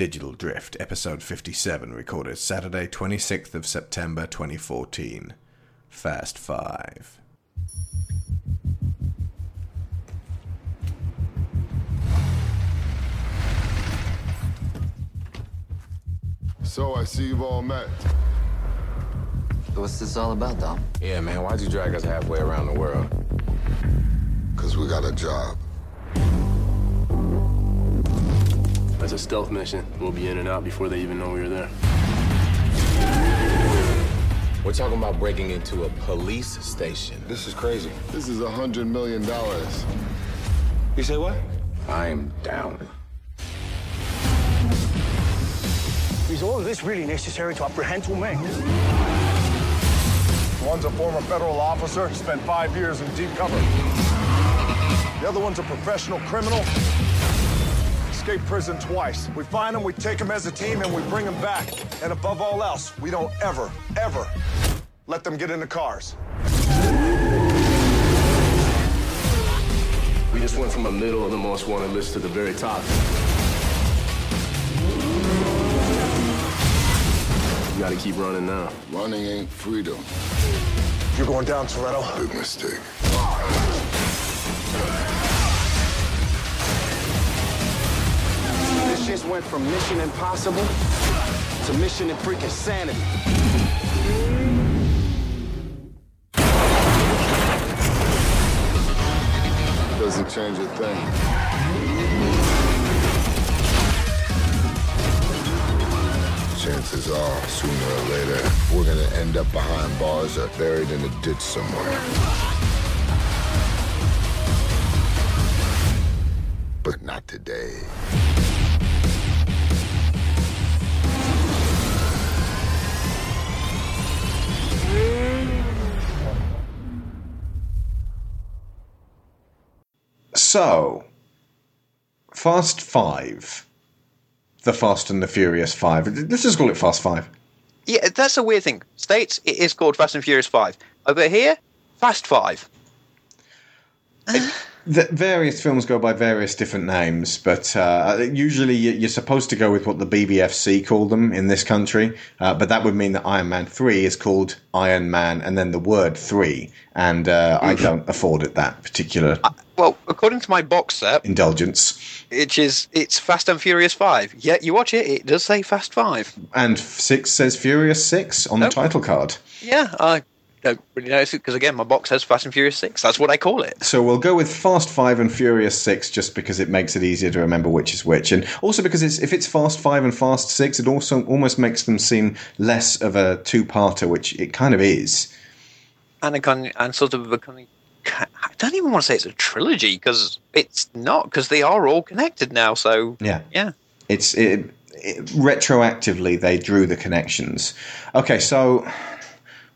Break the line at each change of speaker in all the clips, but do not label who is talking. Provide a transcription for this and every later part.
Digital Drift, episode 57, recorded Saturday, 26th of September 2014. Fast 5.
So I see you've all met.
What's this all about, Dom?
Yeah, man, why'd you drag us halfway around the world?
Because we got a job.
It's a stealth mission. We'll be in and out before they even know we were there.
We're talking about breaking into a police station.
This is crazy. This is a hundred million dollars.
You say what? I am down.
Is all of this really necessary to apprehend two men?
One's a former federal officer, spent five years in deep cover. The other one's a professional criminal, escaped prison twice. We find them, we take them as a team, and we bring them back. And above all else, we don't ever, ever let them get into cars.
We just went from the middle of the most wanted list to the very top. You gotta keep running now.
Running ain't freedom.
You're going down, Toretto.
Big mistake.
Just went from Mission Impossible to Mission and freaking Sanity.
Doesn't change a thing. Chances are, sooner or later, we're gonna end up behind bars or buried in a ditch somewhere. But not today.
So, Fast 5. The Fast and the Furious 5. Let's just call it Fast 5.
Yeah, that's a weird thing. States, it is called Fast and Furious 5. Over here, Fast 5. Uh-huh.
The various films go by various different names, but uh, usually you- you're supposed to go with what the BBFC call them in this country. Uh, but that would mean that Iron Man 3 is called Iron Man and then the word 3. And uh, I don't afford it that particular
Well, according to my box set,
indulgence.
which is it's Fast and Furious 5. Yeah, you watch it, it does say Fast 5.
And 6 says Furious 6 on the
Oh.
title card.
Yeah, I Uh, don't really notice it because, again, my box has Fast and Furious 6. That's what I call it.
So we'll go with Fast Five and Furious Six, just because it makes it easier to remember which is which, and also because it's if it's Fast Five and Fast Six, it also almost makes them seem less of a two-parter, which it kind of is.
And, a kind and sort of becoming. I don't even want to say it's a trilogy because it's not, because they are all connected now. So,
Yeah,
yeah.
it's it, it, retroactively they drew the connections. Okay, so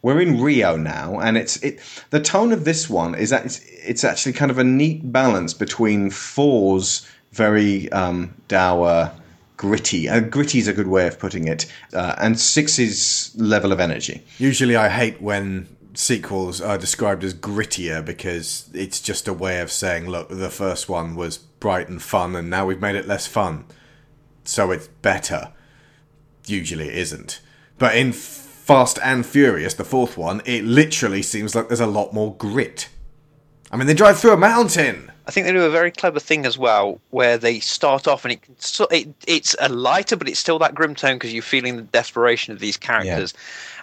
we're in Rio now, and it's it. The tone of this one is that it's, it's actually kind of a neat balance between four's very um, dour, gritty. Uh, gritty is a good way of putting it, uh, and six's level of energy.
Usually, I hate when sequels are described as grittier because it's just a way of saying, look, the first one was bright and fun, and now we've made it less fun. So it's better. Usually it isn't. But in Fast and Furious, the fourth one, it literally seems like there's a lot more grit. I mean, they drive through a mountain!
I think they do a very clever thing as well, where they start off and it, it it's a lighter, but it's still that grim tone because you're feeling the desperation of these characters.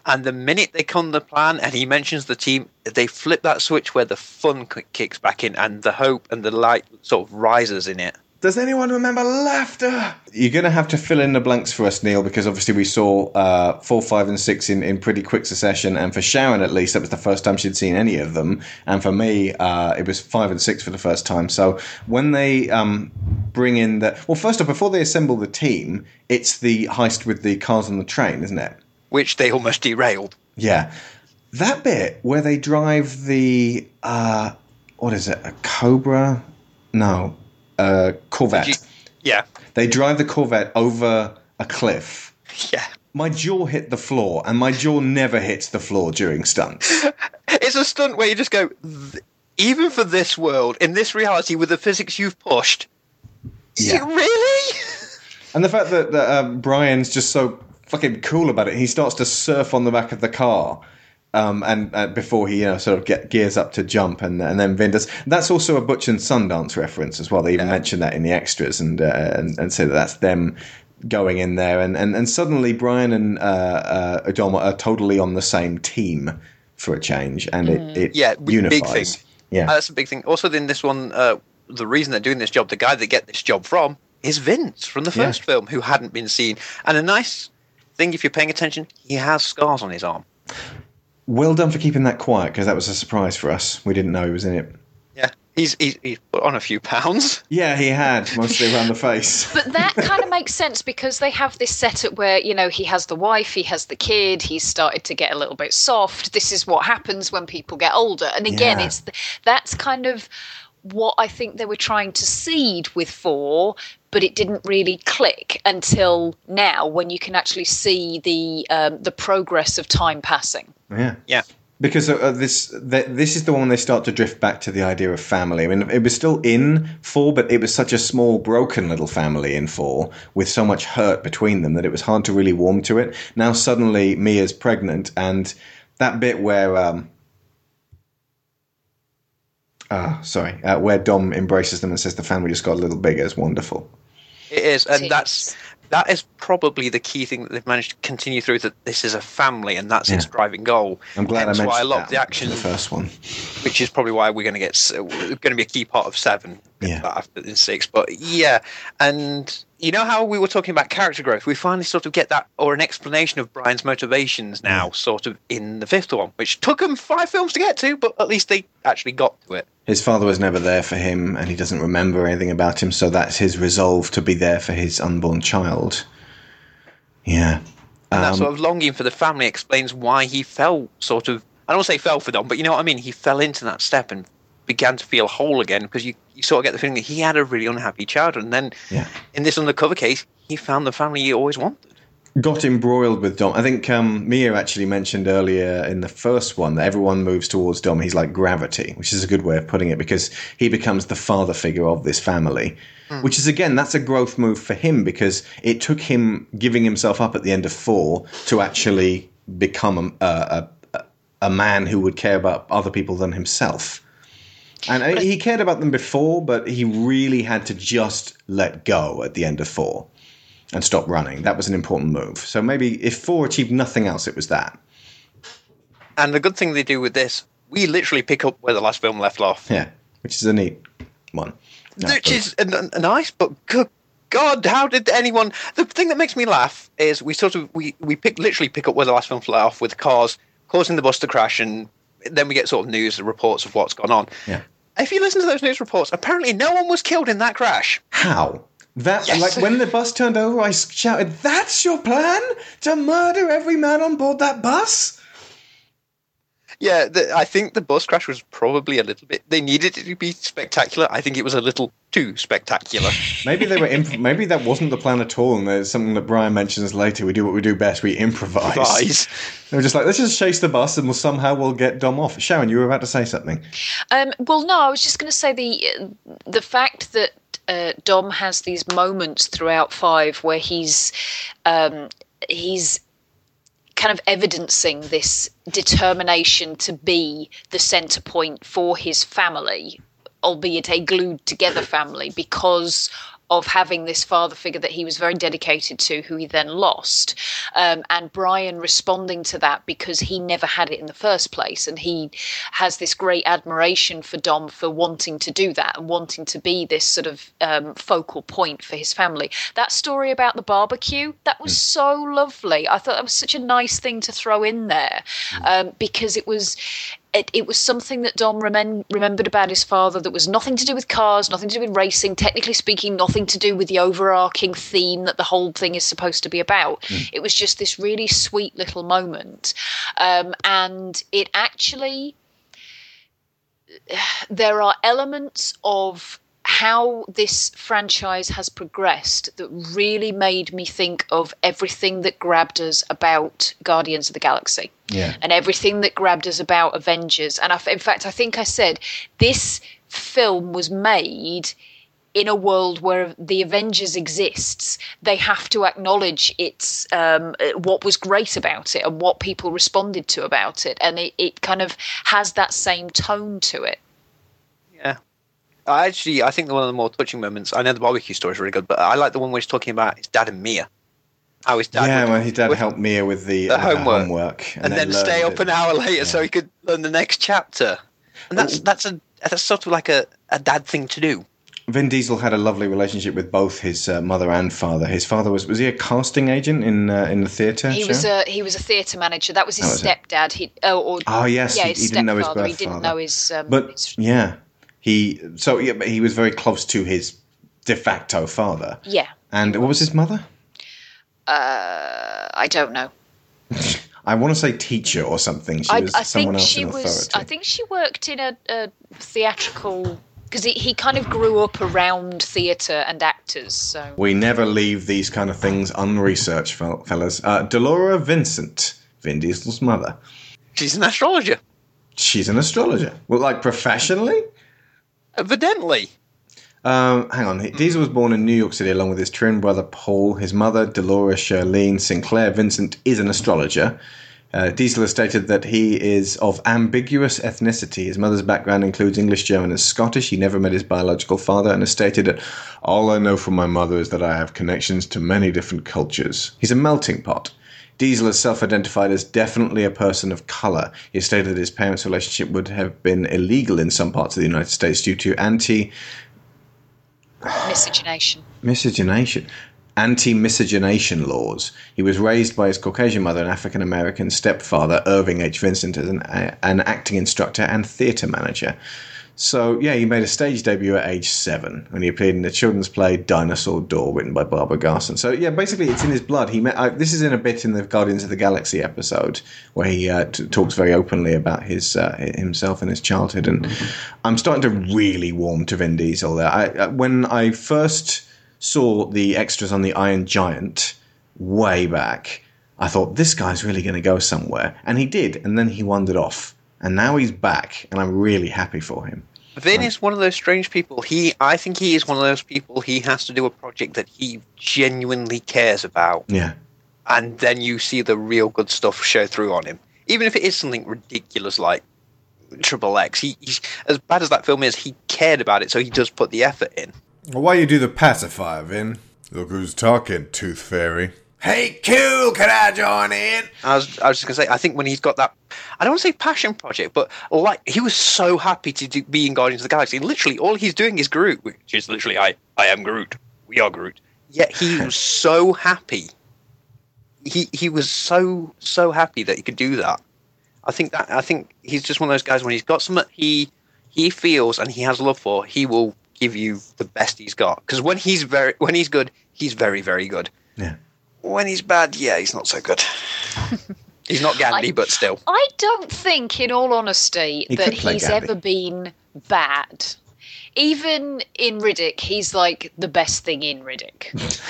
And the minute they come the plan, and he mentions the team, they flip that switch where the fun kicks back in, and the hope and the light sort of rises in it.
Does anyone remember laughter? You're going to have to fill in the blanks for us, Neil, because obviously we saw uh, four, five, and six in, in pretty quick succession. And for Sharon, at least, that was the first time she'd seen any of them. And for me, uh, it was five and six for the first time. So when they um, bring in the. Well, first off, before they assemble the team, it's the heist with the cars on the train, isn't it?
Which they almost derailed.
Yeah. That bit where they drive the. Uh, what is it? A Cobra? No. A Corvette.
You- yeah,
They drive the Corvette over a cliff.
yeah.
My jaw hit the floor, and my jaw never hits the floor during stunts.
It's a stunt where you just go, "Th- even for this world, in this reality, with the physics you've pushed,
Yeah.
really?
And the fact that, that um, Brian's just so fucking cool about it, he starts to surf on the back of the car. Um, and uh, before he you know sort of get gears up to jump and and then Vin does that's also a Butch and Sundance reference as well. They even mention that in the extras and uh, and, and say that that's them going in there and and, and suddenly Brian and uh, uh, Dom are totally on the same team for a change and it, it
Yeah, big thing.
Yeah,
Uh, that's a big thing. Also, in this one, uh, the reason they're doing this job, the guy they get this job from, is Vince from the
Yeah.
first film, who hadn't been seen. And a nice thing, if you're paying attention, he has scars on his arm.
Well done for keeping that quiet because that was a surprise for us. We didn't know he was in it.
Yeah, he's he's, he's put on a few pounds.
Yeah, he had mostly around the face.
But that kind of makes sense because they have this setup where, you know, he has the wife, he has the kid, he's started to get a little bit soft. This is what happens when people get older. And again,
Yeah.
it's that's kind of what I think they were trying to seed with four, but it didn't really click until now when you can actually see the um, the progress of time passing.
Yeah.
Yeah.
Because uh, uh, this th- this is the one they start to drift back to the idea of family. I mean, it was still in four, but it was such a small, broken little family in four with so much hurt between them that it was hard to really warm to it. Now suddenly Mia's pregnant, and that bit where um, ah, sorry, uh, where Dom embraces them and says the family just got a little bigger is wonderful.
It is, and
It
that's that is probably the key thing that they've managed to continue through. That this is a family, and that's its driving goal.
I'm glad
Hence
I mentioned
why a lot
that
of the action,
in the first one.
which is probably why we're going to get s- going to be a key part of seven.
Yeah.
After in six, but yeah, and you know how we were talking about character growth. We finally sort of get that or an explanation of Brian's motivations now, sort of in the fifth one, which took them five films to get to, but at least they actually got to it.
His father was never there for him, and he doesn't remember anything about him, so that's his resolve to be there for his unborn child. Yeah.
And that
Um,
sort of longing for the family explains why he fell sort of I don't want to say fell for them, but you know what I mean? He fell into that step and began to feel whole again because you, you sort of get the feeling that he had a really unhappy childhood. And then
Yeah.
in this undercover case, he found the family he always wanted.
got embroiled with Dom. I think um, Mia actually mentioned earlier in the first one that everyone moves towards Dom. He's like gravity, which is a good way of putting it because he becomes the father figure of this family. Which is again, that's a growth move for him because it took him giving himself up at the end of four to actually become a, a, a, a man who would care about other people than himself. And uh, he cared about them before, but he really had to just let go at the end of four and stop running. That was an important move. So maybe if four achieved nothing else, it was that.
And the good thing they do with this, we literally pick up where the last film left off.
Yeah, which is a neat one. No,
which
but-
is n- n- nice, but good God, how did anyone? The thing that makes me laugh is we sort of we we pick literally pick up where the last film let off with cars causing the bus to crash, and then we get sort of news and reports of what's gone on.
Yeah.
If you listen to those news reports, apparently no one was killed in that crash.
How? That
Yes.
like when the bus turned over, I shouted, "That's your plan to murder every man on board that bus."
Yeah, the, I think the bus crash was probably a little bit. They needed it to be spectacular. I think it was a little too spectacular.
Maybe they were. Imp- maybe that wasn't the plan at all, and there's something that Brian mentions later. We do what we do best. We improvise.
Guys,
They were just like, let's just chase the bus, and we'll somehow we'll get Dom off. Sharon, you were about to say something.
Um, well, no, I was just going to say the the fact that uh, Dom has these moments throughout five where he's um, he's kind of evidencing this determination to be the center point for his family, albeit a glued together family, because of having this father figure that he was very dedicated to, who he then lost, um, and Brian responding to that because he never had it in the first place, and he has this great admiration for Dom for wanting to do that and wanting to be this sort of um, focal point for his family. That story about the barbecue that was so lovely. I thought that was such a nice thing to throw in there um, because it was it, it was something that Dom remem- remembered about his father that was nothing to do with cars, nothing to do with racing, technically speaking, nothing to do with the overarching theme that the whole thing is supposed to be about. It was just this really sweet little moment. Um, and it actually, there are elements of how this franchise has progressed that really made me think of everything that grabbed us about Guardians of the Galaxy
Yeah.
and everything that grabbed us about Avengers. And I, in fact, I think I said this film was made in a world where the Avengers exists, they have to acknowledge its um, what was great about it and what people responded to about it, and it, it kind of has that same tone to it.
Yeah. I actually, I think one of the more touching moments. I know the barbecue story is really good, but I like the one where he's talking about his dad and Mia. How his dad,
yeah,
would-
when his dad
would-
helped Mia with the,
the
with her
homework.
homework,
and,
they
then stay up
it.
an hour later so he could learn the next chapter. And that's
Oh.
that's a that's sort of like a, a dad thing to do.
Vin Diesel had a lovely relationship with both his uh, mother and father. His father was was he a casting agent in uh, in the theatre?
He was a he was a theatre manager. That was his
That was it.
stepdad. He oh, or
Oh, yes,
yeah,
he-
his
he didn't know his
stepfather. He didn't
father.
know his. Um,
But
his-
yeah, he so yeah, but he was very close to his de facto father.
yeah,
And what was his mother?
uh, I don't know.
I want to say teacher or something. She
I,
was
I
someone
think
else
she
in
was.
authority.
I think she worked in a, a theatrical because he, he kind of grew up around theatre and actors. So
We never leave these kind of things unresearched, fellas. Uh, Delora Vincent, Vin Diesel's mother.
She's an astrologer,
She's an astrologer. Well, like professionally?
Evidently.
Um, hang on. Diesel was born in New York City along with his twin brother Paul. His mother, Dolores Shirlene Sinclair Vincent, is an astrologer. Uh, Diesel has stated that he is of ambiguous ethnicity. His mother's background includes English, German, and Scottish. He never met his biological father and has stated that all I know from my mother is that I have connections to many different cultures. He's a melting pot. Diesel is self identified as definitely a person of colour. He has stated that his parents' relationship would have been illegal in some parts of the United States due to anti
miscegenation.
miscegenation, anti-miscegenation laws. He was raised by his Caucasian mother and African American stepfather, Irving H. Vincent, as an, an acting instructor and theatre manager. So, yeah, he made a stage debut at age seven when he appeared in the children's play Dinosaur Door, written by Barbara Garson. So, yeah, basically, it's in his blood. He met, this is in a bit in the Guardians of the Galaxy episode where he uh, t- talks very openly about his uh, himself and his childhood. And I'm starting to really warm to Vin Diesel. There, I, uh, when I first saw the extras on the Iron Giant way back, I thought this guy's really going to go somewhere, and he did. And then he wandered off, and now he's back, and I'm really happy for him.
Vin is one of those strange people. He, I think, he is one of those people. He has to do a project that he genuinely cares about,
Yeah.
and then you see the real good stuff show through on him. Even if it is something ridiculous like Triple X, he, he's as bad as that film is. He cared about it, so he does put the effort in.
Well, why you do the pacifier, Vin? Look who's talking, Tooth Fairy. Hey, Q, can I join in?
I was, I was just gonna say, I think when he's got that, I don't want to say passion project, but like he was so happy to do, be in Guardians of the Galaxy. Literally, all he's doing is Groot, which is literally, I, I am Groot. We are Groot. Yet he was so happy. He he was so so happy that he could do that. I think that I think he's just one of those guys when he's got something he he feels and he has love for, he will give you the best he's got. Because when he's very when he's good, he's very very good.
Yeah.
When he's bad, yeah, he's not so good. he's not Gandhi,
I-
but still.
I don't think, in all honesty,
He
that he's
Gandhi.
ever been bad. Even in Riddick, he's like the best thing in Riddick.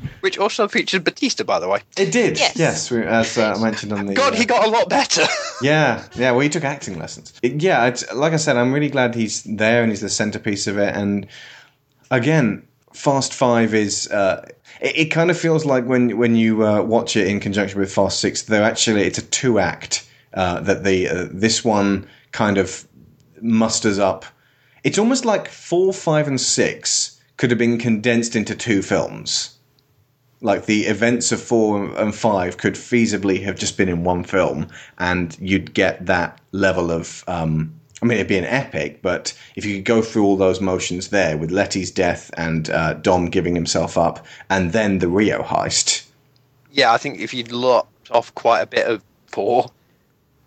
Which also features Batista, by the way.
It did.
Yes.
Yes, we, as uh, I mentioned on the.
God,
uh,
he got a lot better.
Yeah, yeah. Well, he took acting lessons. It- yeah, it's, like I said, I'm really glad he's there and he's the centerpiece of it. And again, Fast Five is. Uh, it, it kind of feels like when when you uh, watch it in conjunction with Fast Six, they're actually it's a two act uh, that the uh, this one kind of musters up. It's almost like four, five, and six could have been condensed into two films like the events of four and five could feasibly have just been in one film, and you'd get that level of. Um, I mean, it'd be an epic, but if you could go through all those motions there with Letty's death and uh, Dom giving himself up, and then the Rio heist.
yeah, I think if you'd locked off quite a bit of four,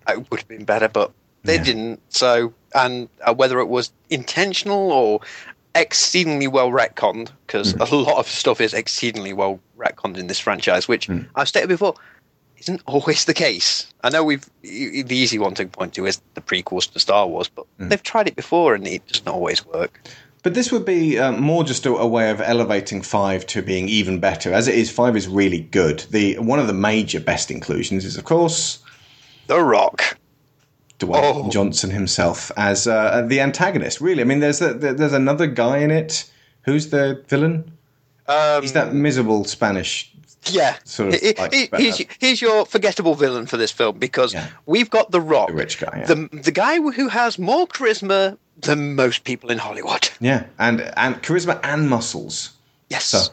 it would have been better, but they
Yeah.
didn't. So, and uh, whether it was intentional or exceedingly well retconned, because
Hmm.
a lot of stuff is exceedingly well retconned in this franchise, which I've stated before isn't always the case. I know we've the easy one to point to is the prequels to Star Wars, but
Hmm.
they've tried it before and it doesn't always work.
But this would be uh, more just a, a way of elevating five to being even better. As it is, five is really good. The one of the major best inclusions is, of course,
The Rock.
Dwayne
Oh.
Johnson himself as uh, the antagonist. Really, I mean, there's a, there's another guy in it Who's the villain?
Um,
He's that miserable Spanish.
Yeah.
Sort of
He-
like
he-
better.
here's, here's your forgettable villain for this film because we've got The Rock,
The rich guy, yeah.
the the guy who has more charisma than most people in Hollywood.
Yeah, and and charisma and muscles.
Yes.
So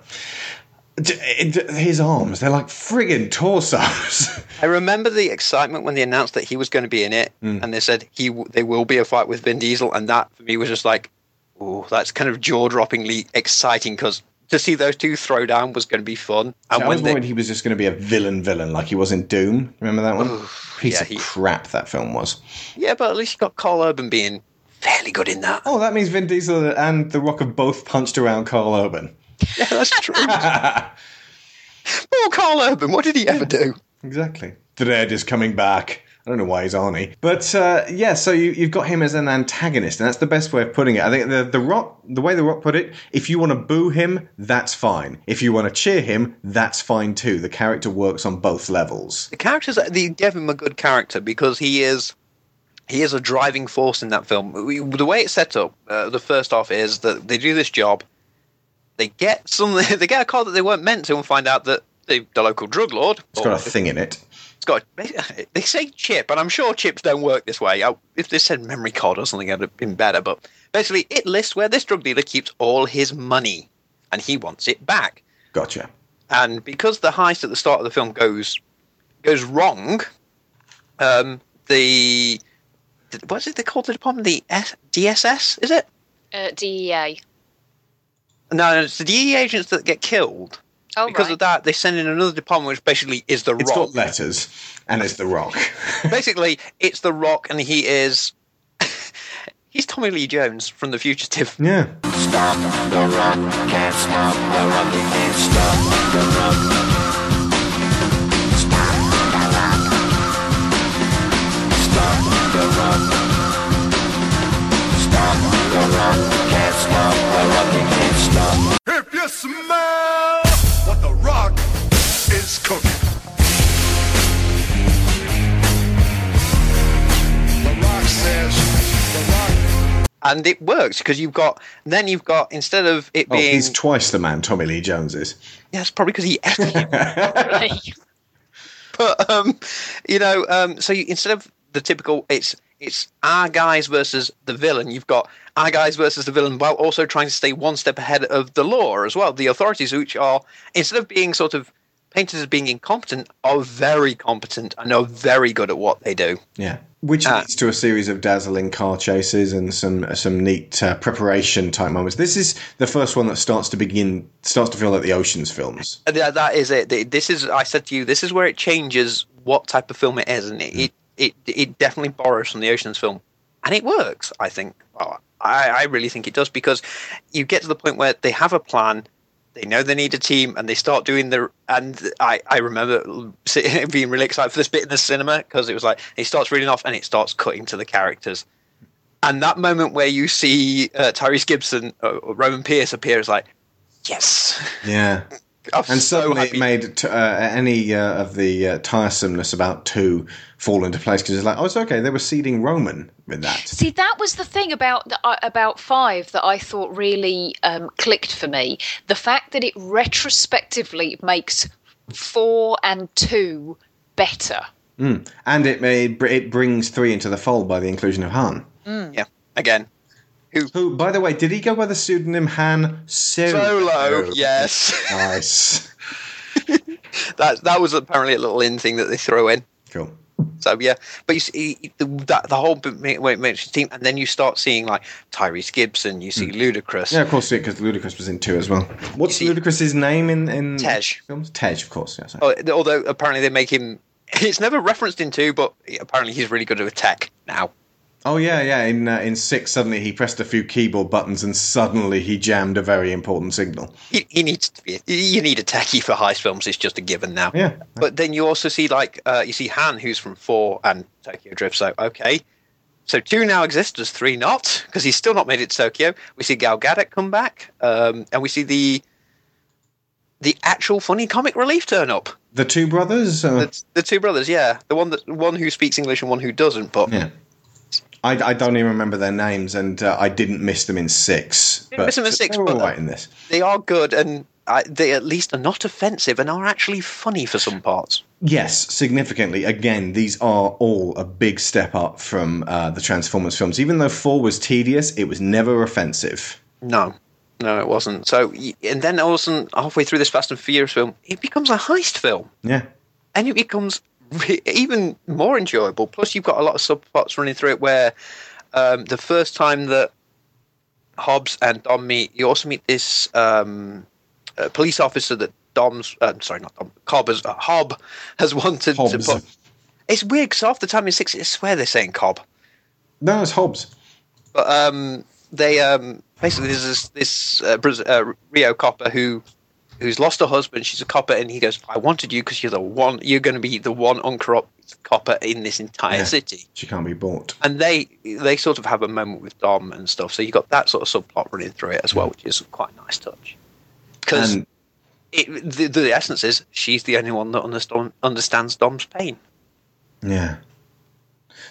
his arms, they're like friggin' torsos.
I remember the excitement when they announced that he was going to be in it,
Mm.
and they said he w- there will be a fight with Vin Diesel, and that for me was just like, oh, that's kind of jaw-droppingly exciting because to see those two throw down was going to be fun. And
I was
when they,
worried he was just going to be a villain villain like he was in Doom. Remember that one? Piece
yeah,
of
he-
crap that film was.
yeah, but at least you got Karl Urban being fairly good in that.
Oh, that means Vin Diesel and The Rock have both punched around Karl Urban.
Yeah, that's true. Poor Karl Urban, what did he ever do?
Exactly. Dredd is coming back. I don't know why he's Arnie. But uh, yeah, so you, you've got him as an antagonist, and that's the best way of putting it. I think the, the Rock, the way the Rock put it, if you want to boo him, that's fine. If you want to cheer him, that's fine too. The character works on both levels.
The characters, they gave him a good character because he is he is a driving force in that film. The way it's set up, uh, the first half is that they do this job, they get some, they get a car that they weren't meant to, and find out that the, the local drug lord.
It's got a thing in it.
It's got. They say chip, and I'm sure chips don't work this way. I, if they said memory card or something, it'd have been better. But basically, it lists where this drug dealer keeps all his money, and he wants it back.
Gotcha.
And because the heist at the start of the film goes goes wrong, um, the, the what's it they called the department? The S, DSS is it?
Uh, DEA.
No, no, it's the DE agents that get killed.
Oh,
because
right.
of that, they send in another department, which basically is the
It's
Rock.
got letters, and it's The Rock.
basically, it's the Rock, and he is he's Tommy Lee Jones from The Fugitive.
Yeah.
Stop the rock, can't stop the rock, can't stop the rock. Stop the rock. Stop the rock. Stop the rock, can't stop the rock, can't stop.
If you smell what the rock is cooking. The rock says, the rock
And it works because you've got then you've got instead of it
Oh,
being
he's twice the man Tommy Lee Jones is.
yeah, it's probably because he ate him. but um, you know, um, so you, instead of the typical, it's it's our guys versus the villain. You've got our guys versus the villain, while also trying to stay one step ahead of the law as well. The authorities, which are instead of being sort of painted as being incompetent, are very competent and are very good at what they do.
Yeah. Which
Ah.
leads to a series of dazzling car chases and some some neat uh, preparation type moments. This is the first one that starts to begin starts to feel like the Ocean's films.
And that, that is it. This is I said to you, this is where it changes what type of film it is, and it it, it, it definitely borrows from the Ocean's film, and it works. I think. Oh, I I really think it does because you get to the point where they have a plan. They know they need a team, and they start doing the. And I, I remember sitting- being really excited for this bit in the cinema because it was like he starts reading off, and it starts cutting to the characters. And that moment where you see uh, Tyrese Gibson uh, or Roman Pierce appear is like, yes.
Yeah.
I'm
and
so
suddenly
happy.
it made t- uh, any uh, of the uh, tiresomeness about two fall into place because it's like, oh, it's okay. They were seeding Roman with that.
See, that was the thing about the, uh, about five that I thought really um, clicked for me. The fact that it retrospectively makes four and two better.
Mm. And it made it brings three into the fold by the inclusion of Han.
Yeah. Again.
Who, by the way, did he go by the pseudonym Han Solo?
Solo, oh, yes.
Nice.
that that was apparently a little in thing that they throw in.
Cool.
So yeah, but you see the, that, the whole bit ma- when it mentions team, and then you start seeing like Tyrese Gibson, you see hmm. Ludacris,
Yeah, of course, because Ludacris was in two as well. What's Ludacris's name in in
Tej.
films? Tej, of course. Yes.
Oh, although apparently they make him. It's never referenced in two, but apparently he's really good at tech now.
Oh yeah, yeah. In uh, in six, suddenly he pressed a few keyboard buttons, and suddenly he jammed a very important signal.
He, he needs to be. You need a techie for heist films. It's just a given now.
Yeah.
But then you also see like uh, you see Han, who's from four and Tokyo Drift. So okay, so two now exist. as three not? Because he's still not made it to Tokyo. We see Gal Gadot come back, um, and we see the the actual funny comic relief turn up.
The two brothers. Uh,
The, the two brothers, yeah, the one that one who speaks English and one who doesn't. But
yeah. I, I don't even remember their names, and uh, I didn't miss them in six.
Didn't miss them in six, but-
right in this.
They are good, and I, they at least are not offensive and are actually funny for some parts.
Yes, significantly. Again, these are all a big step up from uh, the Transformers films. Even though four was tedious, it was never offensive.
No, no, it wasn't. So, and then all of a sudden, halfway through this Fast and Furious film, it becomes a heist film,
Yeah.
and it becomes re- even more enjoyable. Plus, you've got a lot of subplots running through it where um, the first time that Hobbs and Dom meet, you also meet this um, uh, police officer that Dom's, uh, sorry, not Dom, Cobb has, uh, Hob has wanted
Hobbs.
to put. It's weird because half the time in six, I swear they're saying Cobb.
No, it's Hobbs.
But um, they um, basically there's this, this uh, uh, Rio copper who who's lost her husband. She's a copper, and he goes, "I wanted you because you're the one. You're going to be the one uncorrupt copper in this entire
Yeah.
city."
She can't be bought.
And they they sort of have a moment with Dom and stuff. So you got that sort of subplot running through it as well, which is quite a nice touch. Because it, the, the essence is she's the only one that understand, understands Dom's pain.
Yeah.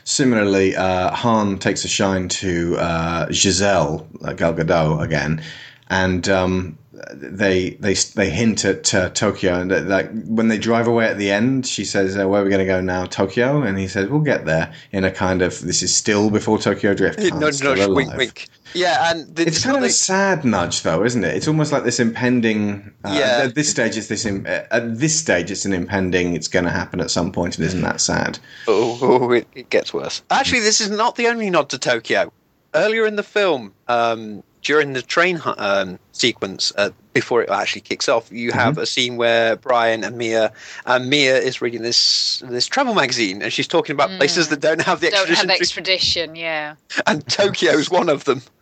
Similarly, uh, Han takes a shine to uh, Gisele uh, Gal Gadot again, and um, they they they hint at uh, Tokyo, and that, like when they drive away at the end, she says, uh, "Where are we going to go now? Tokyo?" And he says, "We'll get there." In a kind of this is still before Tokyo Drift.
Nudge,
still
nudge, wink, wink. Yeah, and the,
It's kind of a sad nudge, though, isn't it? It's almost like this impending. Uh,
Yeah.
At this stage, it's this. Im- at this stage, it's an impending. It's going to happen at some point, and isn't that sad?
Oh, oh, it, it gets worse. Actually, this is not the only nod to Tokyo. Earlier in the film, um, during the train um, sequence, uh, before it actually kicks off, you have a scene where Brian and Mia, and Mia is reading this this travel magazine, and she's talking about places that don't have the
Don't
extradition,
have extradition, yeah.
and Tokyo's one of them.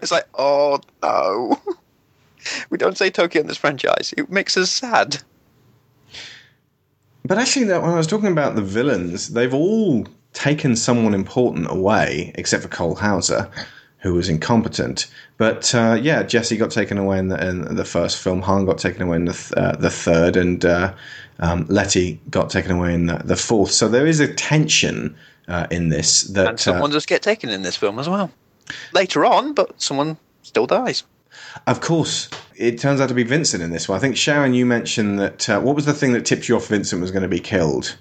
it's like, oh no, we don't say Tokyo in this franchise. It makes us sad.
But actually, that when I was talking about the villains, they've all taken someone important away, except for Cole Hauser, who was incompetent. But uh, yeah, Jesse got taken away in the, in the first film. Han got taken away in the th- uh, the third, and uh, um, Letty got taken away in the, the fourth. So there is a tension uh, in this that
And someone does get taken in this film as well. Later on, but someone still dies.
Of course, it turns out to be Vincent in this one. I think Sharon, you mentioned that. Uh, what was the thing that tipped you off? Vincent was going to be killed.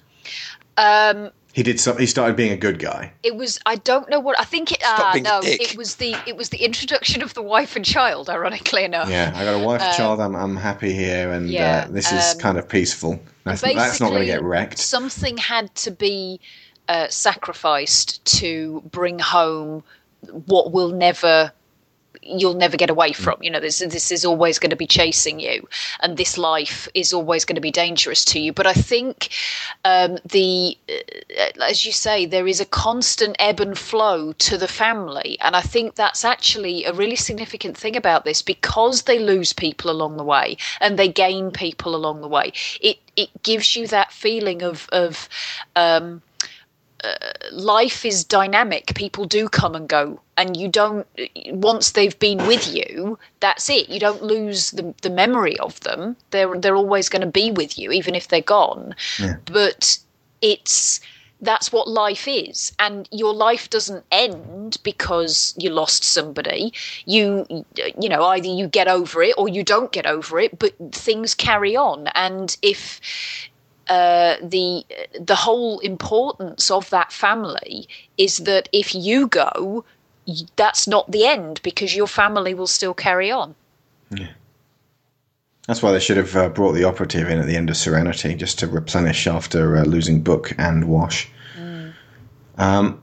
Um,
He did some. He started being a good guy.
it was I don't know what I think it
being a
no it was the it was the introduction of the wife and child ironically enough.
Yeah, I got a wife,
Um,
child. I'm, I'm happy here, and
yeah,
uh, this is
um,
kind of peaceful. That's, that's not going to get wrecked.
Something had to be uh, sacrificed to bring home what will never you'll never get away from. You know, this this is always going to be chasing you, and this life is always going to be dangerous to you. But I think um, the uh, as you say, there is a constant ebb and flow to the family, and I think that's actually a really significant thing about this because they lose people along the way and they gain people along the way. It it gives you that feeling of of um, uh, life is dynamic. People do come and go, and you don't. Once they've been with you, that's it. You don't lose the the memory of them. They're they're always going to be with you, even if they're gone. But it's that's what life is, and your life doesn't end because you lost somebody. You you know either you get over it or you don't get over it, but things carry on, and if uh, the the whole importance of that family is that if you go, that's not the end because your family will still carry on. Yeah.
That's why they should have uh, brought the operative in at the end of Serenity, just to replenish after uh, losing Book and Wash. Um,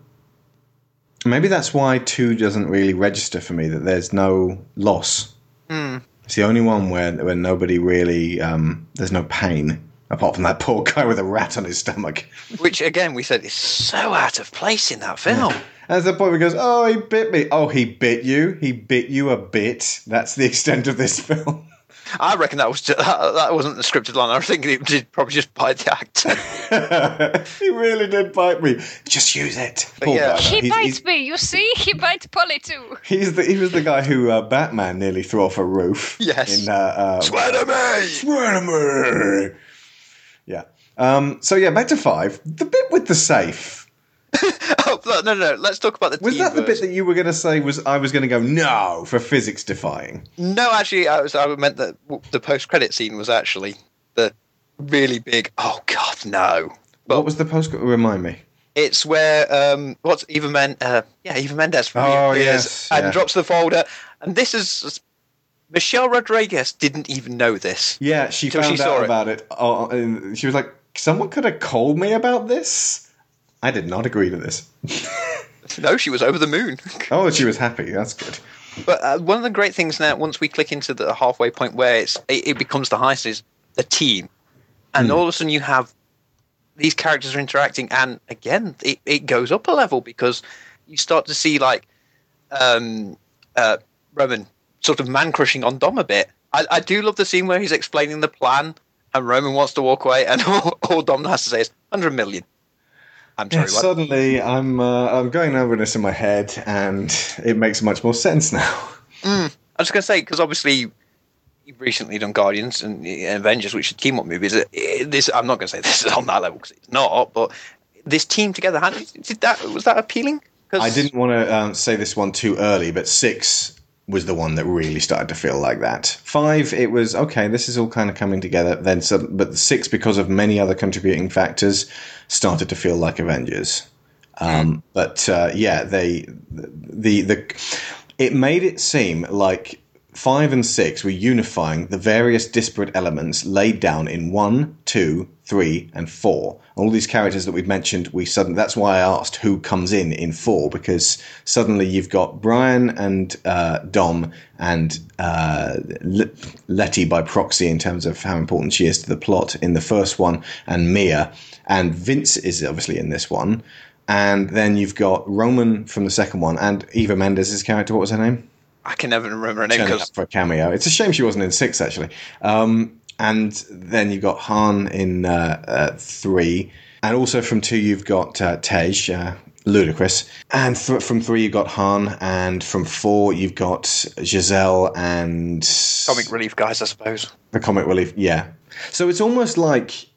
maybe that's why two doesn't really register for me. That there's no loss.
Hmm.
It's the only one where where nobody really um, there's no pain apart from that poor guy with a rat on his stomach.
Which again, we said is so out of place in that film.
As the point where he goes, "Oh, he bit me. Oh, he bit you. He bit you a bit." That's the extent of this film.
I reckon that was just, that, that wasn't the scripted line. I think it did probably just by the actor.
he really did bite me. Just use it.
Yeah.
He
He's-
bites
he's-
me, you see? He bites Polly too.
He's the, he was the guy who uh, Batman nearly threw off a roof.
Yes.
In, uh, uh,
Spider-Man!
Spider-Man! Yeah. Um, so yeah, back to five. The bit with the safe.
oh, no, no, no. Let's talk about the.
Was that the bit that you were going to say? Was I was going to go no for physics defying?
No, actually, I was. I meant that the post-credit scene was actually the really big. Oh God, no!
what was the post? Remind me.
It's where um, what's Eva Men? Uh, yeah, Eva Mendes.
Oh, yes,
and
yeah.
drops the folder. And this is Michelle Rodriguez didn't even know this.
Yeah, she found
she
out
it.
about it. Oh, and she was like, "Someone could have called me about this." I did not agree to this.
No, she was over the moon.
Oh, she was happy. That's good.
But uh, one of the great things now, once we click into the halfway point where it's it, it becomes the heist, is a team, and all of a sudden you have these characters are interacting, and again, it, it goes up a level because you start to see like um, uh, Roman sort of man crushing on Dom a bit. I, I do love the scene where he's explaining the plan, and Roman wants to walk away, and all, all Dom has to say is hundred million. I'm sorry,
Yeah,
what?
suddenly, I'm uh, I'm going over this in my head, and it makes much more sense now.
I was going to say because obviously you've recently done Guardians and uh, Avengers, which are team up movies. Uh, This I'm not going to say this is on that level because it's not, but this team together, did that was that appealing? Cause...
I didn't want to um, say this one too early, but six was the one that really started to feel like that. Five, it was okay. This is all kind of coming together. Then, so, but six, because of many other contributing factors, started to feel like Avengers. Um, but uh, yeah, they the the it made it seem like five and six were unifying the various disparate elements laid down in one, two, three, and four. All these characters that we've mentioned, we suddenly that's why I asked who comes in in four because suddenly you've got Brian and uh, Dom and uh, Letty by proxy in terms of how important she is to the plot in the first one, and Mia and Vince is obviously in this one. And then you've got Roman from the second one, and Eva Mendes' character. What was her name?
I can never remember her name
for a cameo. It's a shame she wasn't in six, actually. Um, and then you've got Han in uh, uh, three, and also from two you've got uh, Tej, uh, Ludacris, and th- from three you've got Han, and from four you've got Gisele and
comic relief guys, I suppose.
the comic relief. Yeah, so it's almost like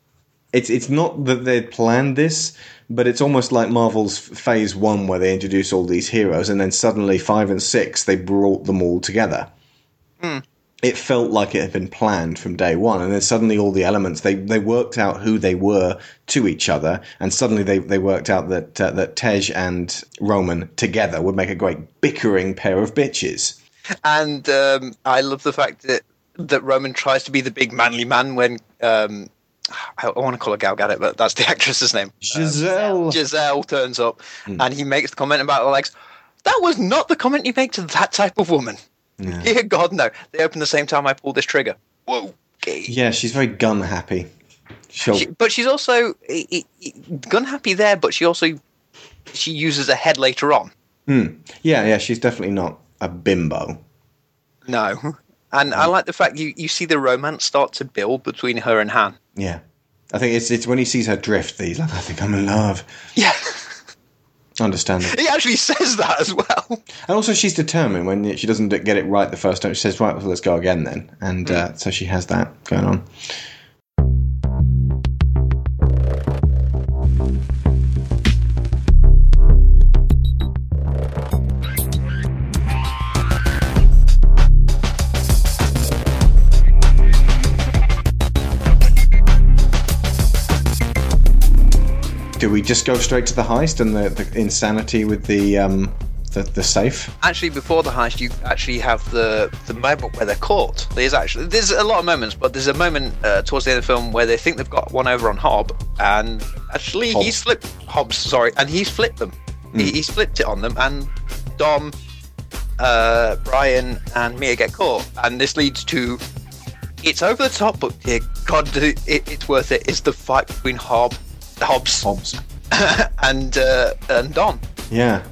it's it's not that they'd planned this, but it's almost like Marvel's Phase One, where they introduce all these heroes, and then suddenly five and six they brought them all together. It felt like it had been planned from day one, and then suddenly all the elements they, they worked out who they were to each other, and suddenly they, they worked out that uh, that Tej and Roman together would make a great bickering pair of bitches.
And um, I love the fact that that Roman tries to be the big manly man when um, I, I want to call her Gal Gadot, but that's the actress's name.
Gisele.
Gisele turns up, and he makes the comment about her legs. That was not the comment you make to that type of woman. Dear God, no. They open the same time I pull this trigger. Whoa. Okay.
Yeah, she's very gun happy.
She, but she's also i- i- i- gun happy there, but she also she uses a head later on. Hmm.
yeah, yeah, she's definitely not a bimbo.
No. And I like the fact you, you see the romance start to build between her and Han.
Yeah. I think it's it's when he sees her drift that he's like, I think I'm in love.
Yeah.
Understandable.
He actually says that as well.
And also, she's determined when she doesn't get it right the first time. She says, "Right, well, let's go again then." And uh, so she has that going on. Just go straight to the heist and the, the insanity with the um, the, the safe?
Actually, before the heist, you actually have the the moment where they're caught. There's actually there's a lot of moments, but there's a moment uh, towards the end of the film where they think they've got one over on Hob, and actually
Hobbs.
he's flipped Hobbs. Sorry, and he's flipped them. He, he's flipped it on them, and Dom, uh, Brian, and Mia get caught, and this leads to. It's over the top, but dear God, it, it's worth it. It's the fight between Hob, Hobbs,
Hobbs.
and uh, and Dom.
Yeah.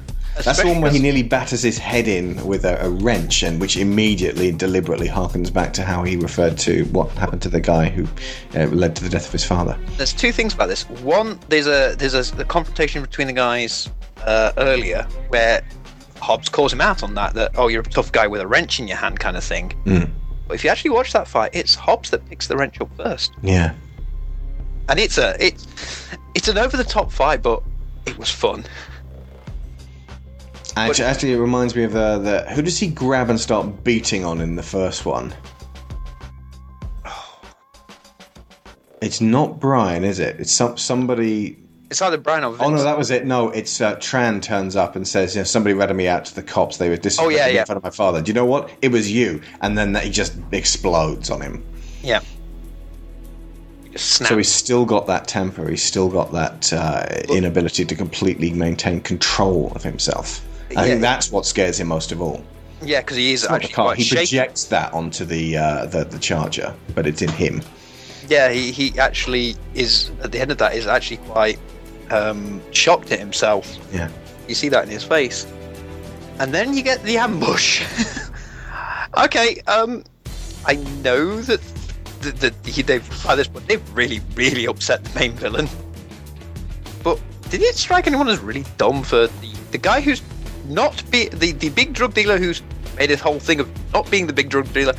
That's the one where he nearly batters his head in with a, a wrench, and which immediately, deliberately harkens back to how he referred to what happened to the guy who uh, led to the death of his father.
there's two things about this. One, there's a there's a, a confrontation between the guys uh, earlier where Hobbs calls him out on that that oh you're a tough guy with a wrench in your hand kind of thing. But if you actually watch that fight, it's Hobbs that picks the wrench up first,
Yeah.
And it's a it's it's an over the top fight, but it was fun.
Actually, actually, it reminds me of the, the who does he grab and start beating on in the first one? It's not Brian, is it? It's some somebody.
It's either Brian or Vince.
Oh no, that was it. No, it's uh, Tran turns up and says, "You know, somebody ratted me out to the cops. They were disrespecting
Oh, yeah, yeah.
in front of my father." Do you know what? It was you, and then he just explodes on him.
yeah. Snapped.
So he's still got that temper. He's still got that uh, inability to completely maintain control of himself. I
Yeah.
think that's what scares him most of all.
yeah, because he is actually quite
He
shaky.
projects that onto the, uh, the the charger, but it's in him.
Yeah, he, he actually is at the end of that is actually quite um, shocked at himself.
Yeah.
You see that in his face. And then you get the ambush. okay, um, I know that that, that he, they've by this point they've really really upset the main villain. But did it strike anyone as really dumb for the, the guy who's not be, the the big drug dealer who's made this whole thing of not being the big drug dealer,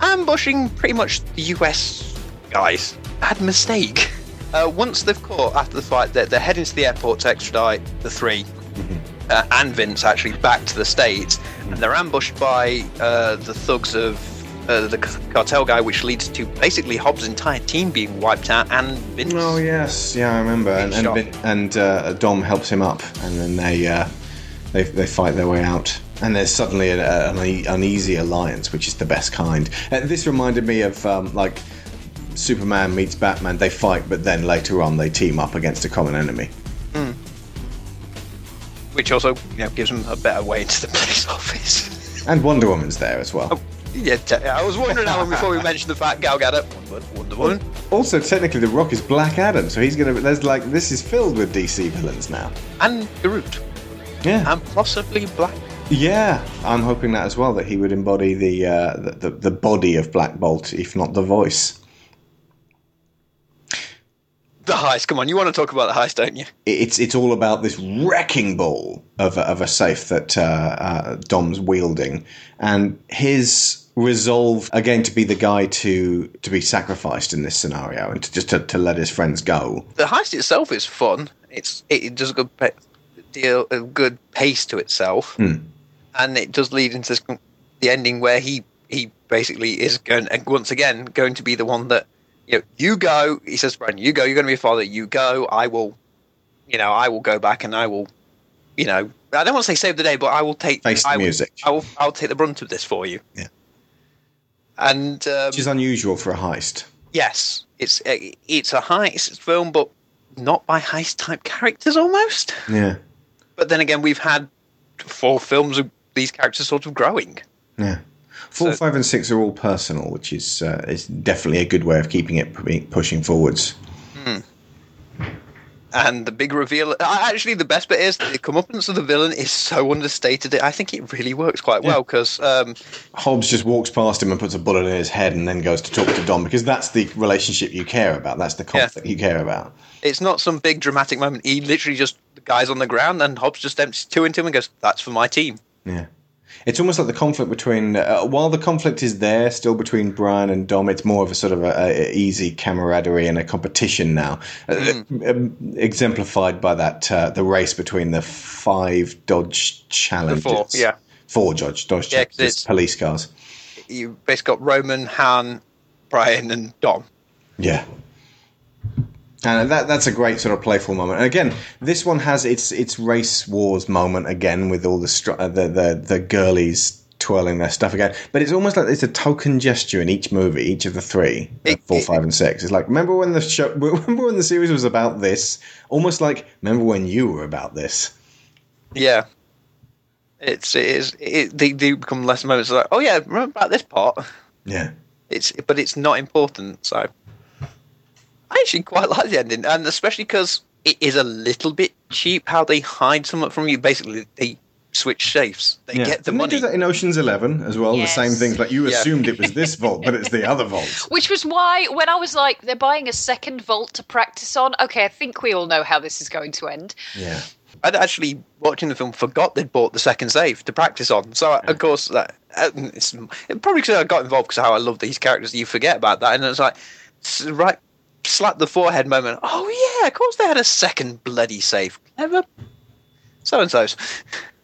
ambushing pretty much the U.S. guys? Had a mistake. Uh, once they've caught after the fight, they're, they're heading to the airport to extradite the 3 uh, and Vince actually back to the states, and they're ambushed by uh, the thugs of uh, the cartel guy, which leads to basically Hobbs' entire team being wiped out, and Vince.
Oh yes, yeah, I remember. And and. Vin- and uh, Dom helps him up, and then they uh, they they fight their way out. And there's suddenly an, an uneasy alliance, which is the best kind. This reminded me of um, like Superman meets Batman. They fight, but then later on they team up against a common enemy.
which also you know gives them a better way into the police office.
And Wonder Woman's there as well.
Yeah, te- I was wondering how before we mentioned the fact Gal Gadot, Wonder, Wonder Woman,
Also, technically, The Rock is Black Adam, so he's gonna. There's like this is filled with DC villains now.
and Groot,
Yeah.
and possibly Black.
Yeah, I'm hoping that as well. That he would embody the uh, the, the the body of Black Bolt, if not the voice.
The heist. Come on, you want to talk about the heist, don't you?
It's it's all about this wrecking ball of a, of a safe that uh, uh, Dom's wielding, and his resolve again to be the guy to to be sacrificed in this scenario and to just to, to let his friends go.
The heist itself is fun. It's it, does a good pa- deal, a good pace to itself,
Hmm.
and it does lead into this, the ending where he he basically is going and once again going to be the one that you know you go. He says, "Brian, you go. You're going to be a father. You go. I will, you know, I will go back and I will, you know, I don't want to say save the day, but I will take
Face the
I will-
music.
I will I'll take the brunt of this for you."
Yeah.
And um,
Which is unusual for a heist.
Yes, it's a, it's a heist film, but not by heist type characters almost.
Yeah,
But then again, we've had four films of these characters sort of growing.
yeah. Four,
So-
five, and six are all personal, which is uh, is definitely a good way of keeping it pushing forwards.
And the big reveal, actually, the best bit is the comeuppance of the villain is so understated. I think it really works quite well because um,
Hobbs just walks past him and puts a bullet in his head, and then goes to talk to Dom because that's the relationship you care about. That's the conflict you care about.
it's not some big dramatic moment. He literally just the guy's on the ground and Hobbs just empties two into him and goes, "That's for my team."
Yeah. It's almost like the conflict between, uh, while the conflict is there still between Brian and Dom, it's more of a sort of a, a easy camaraderie and a competition now, uh, um, exemplified by that uh, the race between the five Dodge Challengers,
four, yeah.
four Dodge Dodge
Yeah, it's-
police cars.
You basically got Roman, Han, Brian, and Dom.
Yeah. And that that's a great sort of playful moment. And again, this one has its its race wars moment again with all the str- the, the the girlies twirling their stuff again. But it's almost like it's a token gesture in each movie, each of the three,
It-
four,
it-
five, and six. It's like remember when the show, remember when the series was about this? Almost like remember when you were about this.
Yeah. It's it is it, they do become less moments like oh yeah remember about this part
Yeah.
it's but it's not important so I actually quite like the ending and especially because it is a little bit cheap how they hide something from you basically they switch safes they
yeah.
get the
Didn't
money
They do that in Ocean's Eleven as well.
Yes.
The same things. Like you
Yeah.
assumed it was this vault, but it's the other vault.
Which was why, when I was like, they're buying a second vault to practice on, okay, I think we all know how this is going to end.
Yeah.
I'd actually watching the film forgot they'd bought the second safe to practice on so of course that uh, it's probably because I got involved because how I love these characters you forget about that and it's like right slap the forehead moment oh yeah of course they had a second bloody safe ever. So and so's.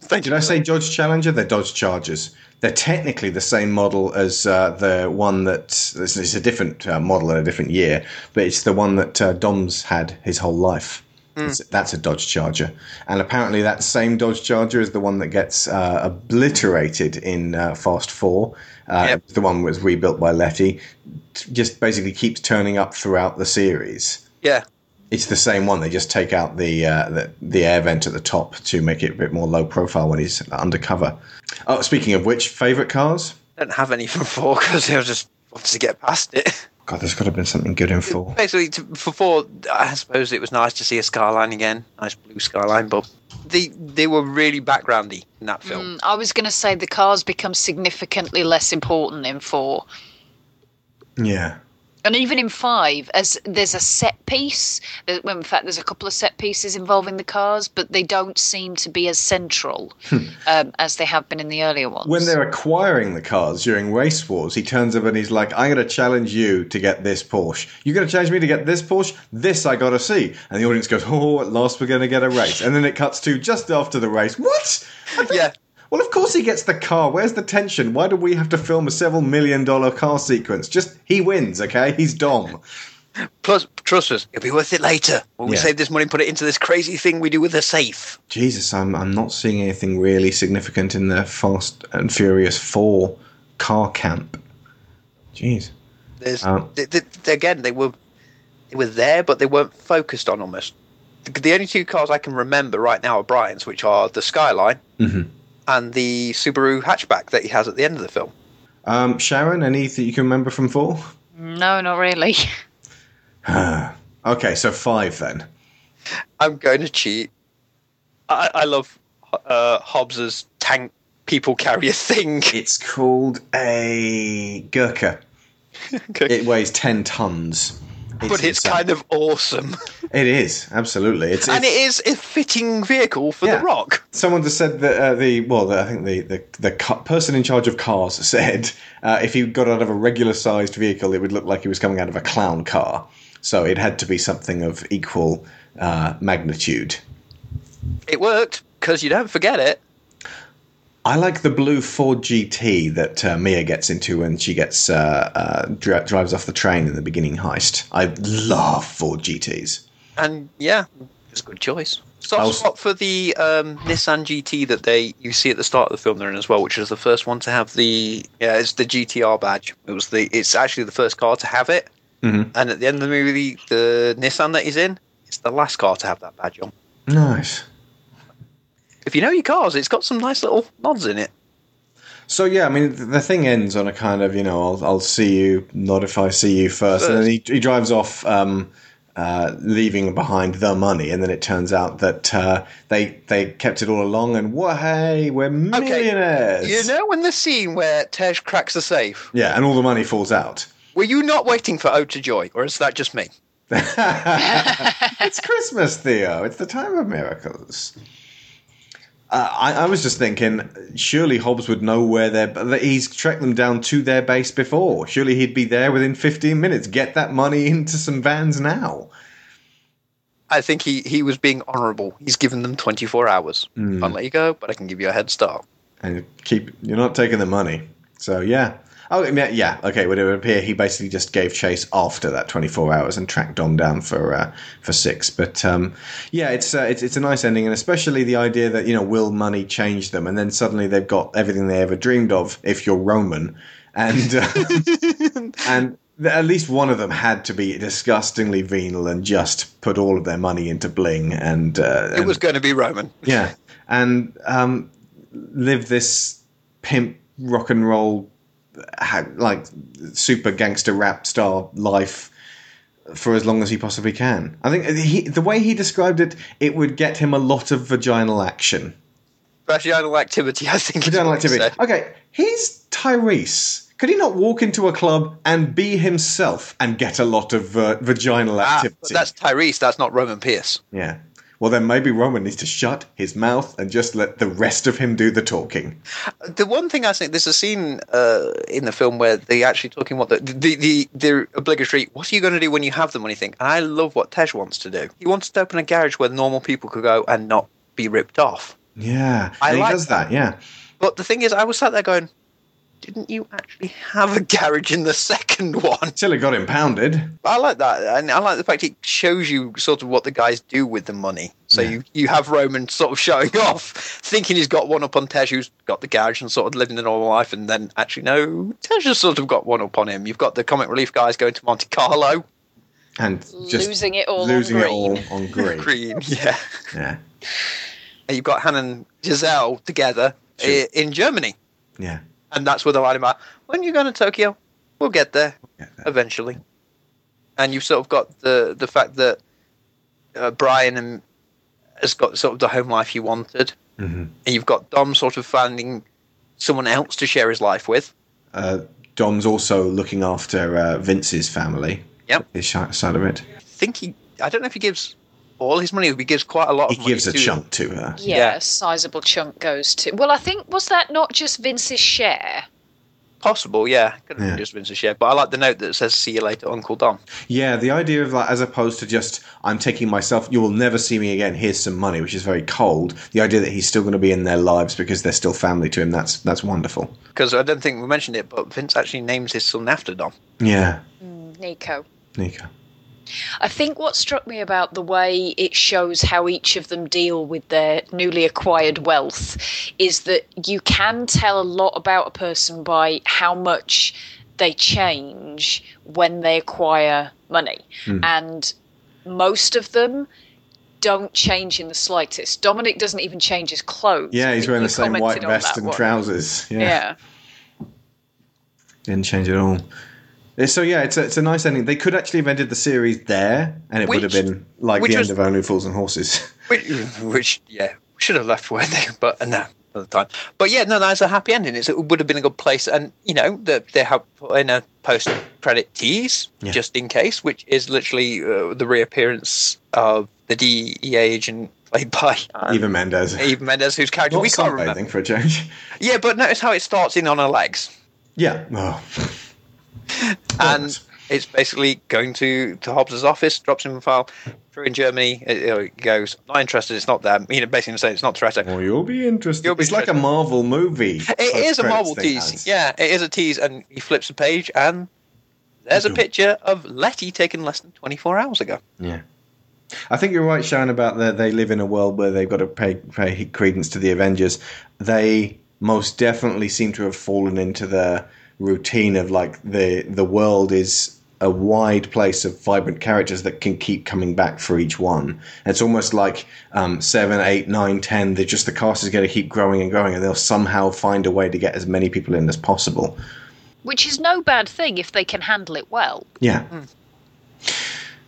Did I say Dodge Challenger? They're Dodge Chargers. They're technically the same model as uh, the one that it's a different uh, model in a different year, but it's the one that uh, Dom's had his whole life. It's- That's a Dodge Charger, and apparently that same Dodge Charger is the one that gets uh, obliterated in uh, Fast Four. Uh, The one that was rebuilt by Letty. Just basically keeps turning up throughout the series.
Yeah.
It's the same one. They just take out the, uh, the the air vent at the top to make it a bit more low profile when he's undercover. Oh, speaking of which, favorite cars?
I don't have any from four because I just wanted to get past it.
God, there's got to have been something good in four.
Basically, to, for four, I suppose it was nice to see a skyline again, nice blue skyline, but they they were really backgroundy in that film.
Mm, I was going to say the cars become significantly less important in four.
Yeah.
And even in five, as there's a set piece, there- well, in fact, there's a couple of set pieces involving the cars, but they don't seem to be as central um, as they have been in the earlier ones.
When they're acquiring the cars during race wars, he turns up and he's like, "I'm going to challenge you to get this Porsche. You're going to challenge me to get this Porsche. This I got to see." And the audience goes, "Oh, at last we're going to get a race." And then it cuts to just after the race. What?
yeah.
Well, of course he gets the car. Where's the tension? Why do we have to film a several million dollar car sequence? Just he wins, okay? He's Dom.
Plus, trust us, it'll be worth it later when we
Yeah.
save this money and put it into this crazy thing we do with the safe.
Jesus, I'm I'm not seeing anything really significant in the Fast and Furious Four car camp. Jeez.
There's
Um,
th- th- again, they were they were there, but they weren't focused on almost. The, the only two cars I can remember right now are Brian's, which are the Skyline
Mhm.
And the Subaru hatchback that he has at the end of the film.
Um, Sharon, any that you can remember from four?
No, not really.
okay, so five then.
I'm going to cheat. I, I love uh, Hobbs's tank people carrier thing.
It's called a Gurkha. It weighs ten tons.
But it's
insane.
kind of awesome.
It is absolutely. It's,
and
it's-
it is a fitting vehicle for
Yeah.
The Rock.
Someone just said that uh, the well, the, I think the the, the ca- person in charge of cars said uh, if he got out of a regular sized vehicle, it would look like he was coming out of a clown car. So it had to be something of equal uh, magnitude.
It worked because you don't forget it.
I like the blue Ford GT that uh, Mia gets into when she gets uh, uh, dri- drives off the train in the beginning heist. I love Ford GTs.
And yeah, it's a good choice. Soft
was-
spot for the um, Nissan GT that they you see at the start of the film they're in as well, which is the first one to have the yeah, it's the GTR badge. It was the it's actually the first car to have it.
Mhm.
And at the end of the movie, the Nissan that he's in, it's the last car to have that badge on.
Nice.
If you know your cars, it's got some nice little nods in it.
So yeah, I mean, the thing ends on a kind of you know, I'll, I'll see you, not if I see you first, and then he, he drives off, um, uh, leaving behind the money, and then it turns out that uh, they they kept it all along, and what? Hey, we're millionaires.
You know when the scene where Tej cracks the safe,
Yeah, and all the money falls out.
were you not waiting for Ode to Joy, or is that just me?
it's Christmas, Theo. It's the time of miracles. Uh, I, I was just thinking, surely Hobbs would know where they're. He's tracked them down to their base before. Surely he'd be there within 15 minutes. Get that money into some vans now.
I think he, he was being honourable. He's given them 24 hours.
Mm.
Can't let you go, but I can give you a head start.
And keep. You're not taking the money. So, yeah. Oh, yeah, yeah. Okay, would it would appear he basically just gave chase after that 24 hours and tracked Dom down for uh, for six. But um, yeah, it's, uh, it's it's a nice ending, and especially the idea that you know will money change them, and then suddenly they've got everything they ever dreamed of if you're Roman, and uh, and at least one of them had to be disgustingly venal and just put all of their money into bling, and uh,
It
and-
was going to be Roman.
yeah, and um, live this pimp rock and roll, ha- like super gangster rap star life for as long as he possibly can. I think he, the way he described it, it would get him a lot of vaginal action.
Vaginal activity, I think.
Vaginal activity. Okay, he's Tyrese. Could he not walk into a club and be himself and get a lot of uh, vaginal
Ah,
activity?
but that's Tyrese. That's not Roman Pearce.
Yeah. Well, then maybe Roman needs to shut his mouth and just let the rest of him do the talking.
The one thing I think there's a scene uh, in the film where they actually talking what the the the, the obligatory. What are you going to do when you have the money? Thing. And I love what Tej wants to do. He wants to open a garage where normal people could go and not be ripped off.
Yeah,
I
and
like
does that. Yeah,
But the thing is, I was sat there going, didn't you actually have a garage in the second one?
until it got impounded.
I like that, and I like the fact it shows you sort of what the guys do with the money. So you, you have Roman sort of showing off, thinking he's got one up on Tej, who's got the garage and sort of living the normal life, and then actually no, Tej has sort of got one up on him. You've got the comic relief guys going to Monte Carlo,
and just
Losing it all
losing
on
it
green.
all on green.
Green, yeah.
Yeah,
And you've got Han and Gisele together i- in Germany,
yeah.
And that's where they're lying about. When you going to Tokyo, we'll get there.
Get
eventually. And you've sort of got the the fact that uh, Brian and has got sort of the home life he wanted,
Mhm.
and you've got Dom sort of finding someone else to share his life with.
Uh, Dom's also looking after uh, Vince's family.
Yep.
His side of it.
I think he. I don't know if he gives all his money. He gives quite a lot
He
of money.
gives a
to-
chunk to her.
Yeah,
Yeah.
a sizable chunk goes to. Well, I think was that not just Vince's share?
Possible, yeah. Could have
Yeah.
been just Vince's share, but I like the note that says "See you later, Uncle Dom."
Yeah, the idea of like, as opposed to just, I'm taking myself, you will never see me again, here's some money, which is very cold. The idea that he's still going to be in their lives because they're still family to him, that's that's wonderful.
Because I don't think we mentioned it, but Vince actually names his son after Dom.
Yeah, hmm,
Nico.
Nico.
I think what struck me about the way it shows how each of them deal with their newly acquired wealth is that you can tell a lot about a person by how much they change when they acquire money. Hmm. And most of them don't change in the slightest. Dominic doesn't even change his clothes.
Yeah, he's wearing the same white vest and
one.
trousers. Yeah.
Yeah.
Didn't change at all. So yeah, it's a, it's a nice ending. They could actually have ended the series there, and it would have been like the
was-
end of Only Fools and Horses.
Which, which yeah, should have left where they, but uh, no, at the time. But yeah, no, that's a happy ending. It's, it would have been a good place, and you know, the, they have put in a post-credit tease
Yeah.
just in case, which is literally uh, the reappearance of the DEA agent played by um,
Eva Mendes.
Eva Mendes, whose character
Not
we can't remember.
for a change.
Yeah, but notice how it starts in on her legs,
Yeah. Oh.
and it's basically going to to Hobbs's office, drops him a file. Through in Germany, uh, it, it goes not interested. It's not them. You know, basically saying it's not Toretto.
Well, you'll be interested.
You'll be
it's like a. Marvel movie.
It is a Marvel tease.
has.
Yeah, it is a tease, and he flips the page, and there's a picture of Letty taken less than 24 hours ago.
Yeah. I think you're right, Sharon, about that they live in a world where they've got to pay, pay credence to the Avengers. They most definitely seem to have fallen into the routine of like the the world is a wide place of vibrant characters that can keep coming back for each one. It's almost like um, seven, eight, nine, ten. They're just the cast is going to keep growing and growing, and they'll somehow find a way to get as many people in as possible.
Which is no bad thing if they can handle it well.
Yeah,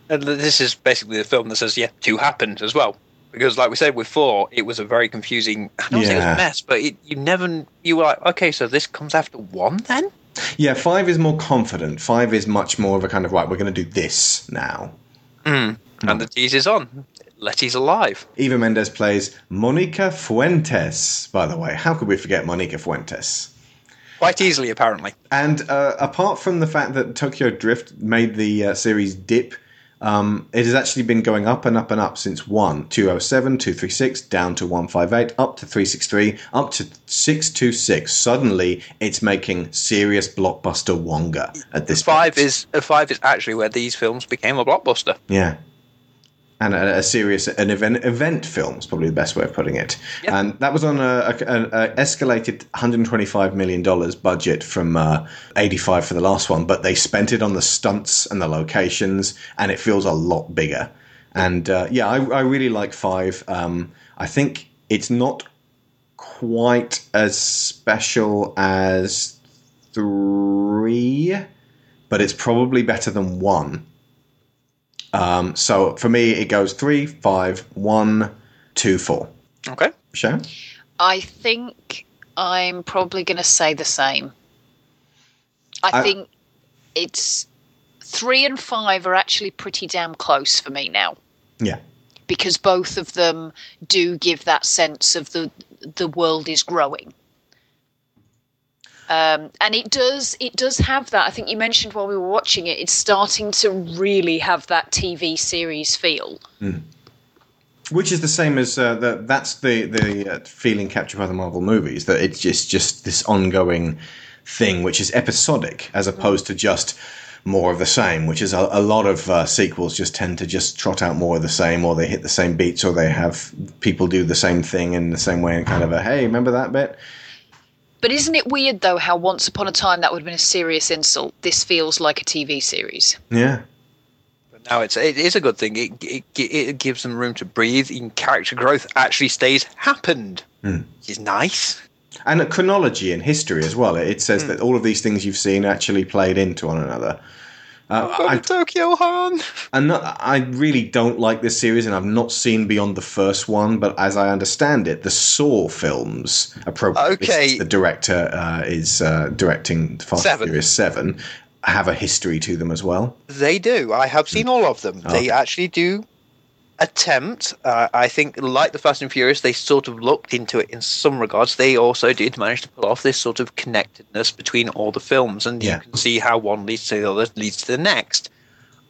And this is basically the film that says, yeah, two happened as well. Because, like we said before, it was a very confusing. I don't say it was a mess, but it, you never. You were like, okay, so this comes after one then?
Yeah. Five is more confident. Five is much more of a kind of right. We're going to do this now.
And the tease is on. Letty's alive.
Eva Mendes plays Monica Fuentes, by the way. How could we forget Monica Fuentes?
Quite easily, apparently.
And uh, apart from the fact that Tokyo Drift made the uh, series dip, um, it has actually been going up and up and up since 1, 207, 236, down to 158, up to 363, up to 626. Suddenly, it's making serious blockbuster Wonga at this
Five
point.
is uh, five is actually where these films became a blockbuster.
Yeah. And a, a serious, an event, event film is probably the best way of putting it.
Yeah.
And that was on a, a, a escalated $125 million budget from uh, 85 for the last one, but they spent it on the stunts and the locations, and it feels a lot bigger. And uh, yeah, I, I really like Five. Um, I think it's not quite as special as three, but it's probably better than one. Um, so for me, it goes three, five, one, two, four.
Okay.
Sharon?
I think I'm probably going to say the same. I,
I-
think it's three and five are actually pretty damn close for me now.
Yeah.
because both of them do give that sense of the the world is growing. Um, and it does it does have that. I think you mentioned while we were watching it, it's starting to really have that TV series feel.
Which is the same as uh, the, that's the the uh, feeling captured by the Marvel movies that it's just just this ongoing thing, which is episodic as opposed to just more of the same. Which is a, a lot of uh, sequels just tend to just trot out more of the same, or they hit the same beats, or they have people do the same thing in the same way, and kind of a hey, remember that bit?
But isn't it weird though how once upon a time that would have been a serious insult? This feels like a TV series.
Yeah.
But now it's it is a good thing. It, it it gives them room to breathe. And character growth actually stays happened.
Hmm.
Which is nice.
and a chronology in history as well. It says that all of these things you've seen actually played into one another. Uh, I,
Tokyo Han.
I really don't like this series, and I've not seen beyond the first one. But as I understand it, the Saw films, appropriately,
Okay.
the director uh, is uh, directing Fast
Seven.
Furious Seven, have a history to them as well.
They do. I have seen all of them. They actually do attempt. Uh, I think, like the Fast and Furious, they sort of looked into it in some regards. They also did manage to pull off this sort of connectedness between all the films, and
Yeah.
you can see how one leads to the other, leads to the next.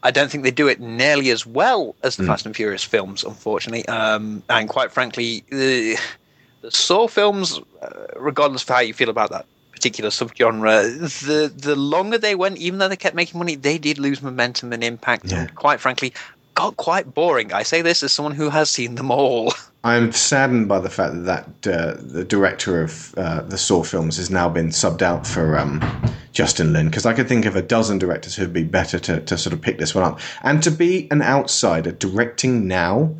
I don't think they do it nearly as well as the Fast and Furious films, unfortunately. Um, and quite frankly, the, the Saw films, uh, regardless of how you feel about that particular subgenre, the the longer they went, even though they kept making money, they did lose momentum and impact.
Yeah.
And quite frankly, got quite boring. I say this as someone who has seen them all.
I'm saddened by the fact that, that uh, the director of uh, the Saw films has now been subbed out for um, Justin Lin because I could think of a dozen directors who'd be better to, to sort of pick this one up. And to be an outsider directing now,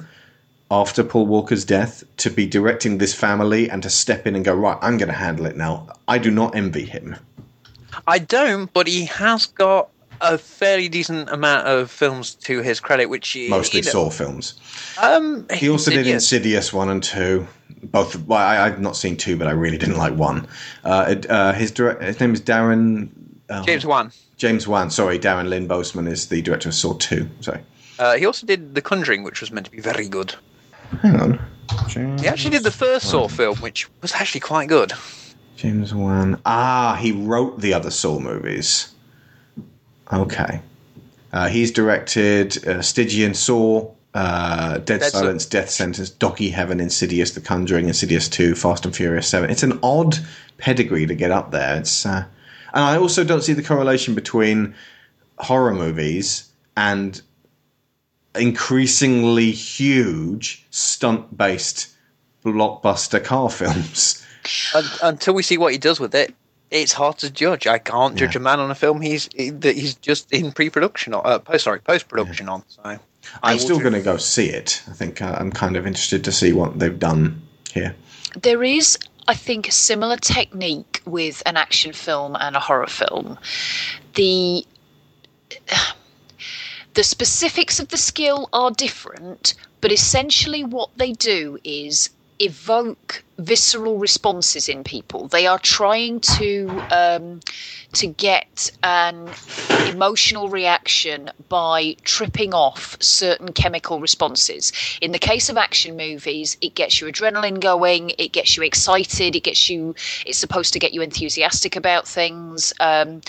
after Paul Walker's death, to be directing this family and to step in and go, right, I'm going to handle it now, I do not envy him.
I don't, but he has got a fairly decent amount of films to his credit, which he-
Mostly
you know,
Saw films.
Um,
He also did
Insidious.
Insidious 1 and 2. Both. Well, I, I've not seen 2, but I really didn't like 1. Uh, it, uh, his, direct, his name is Darren. oh,
James Wan.
James Wan. Sorry, Darren Lynn Bousman is the director of Saw 2. Sorry.
Uh, he also did The Conjuring, which was meant to be very good.
Hang on. James,
He actually did the first Saw film, which was actually quite good.
James Wan. Ah, he wrote the other Saw movies. Okay. Uh, he's directed uh, Stygian Saw, uh, Dead,
Dead
Silence, Death Sentence, Docky Heaven, Insidious, The Conjuring, Insidious 2, Fast and Furious 7. It's an odd pedigree to get up there. It's uh, And I also don't see the correlation between horror movies and increasingly huge stunt based blockbuster car films.
Until we see what he does with it, it's hard to judge. I can't judge a man on a film he's that he's just in pre-production or uh, post sorry post production on. So I
I'm still going to go see it. I think uh, I'm kind of interested to see what they've done here.
There is, I think, a similar technique with an action film and a horror film. The the specifics of the skill are different, but essentially what they do is evoke visceral responses in people. They are trying to um, to get an emotional reaction by tripping off certain chemical responses. In the case of action movies, it gets your adrenaline going, it gets you excited, it gets you. It's supposed to get you enthusiastic about things. Um,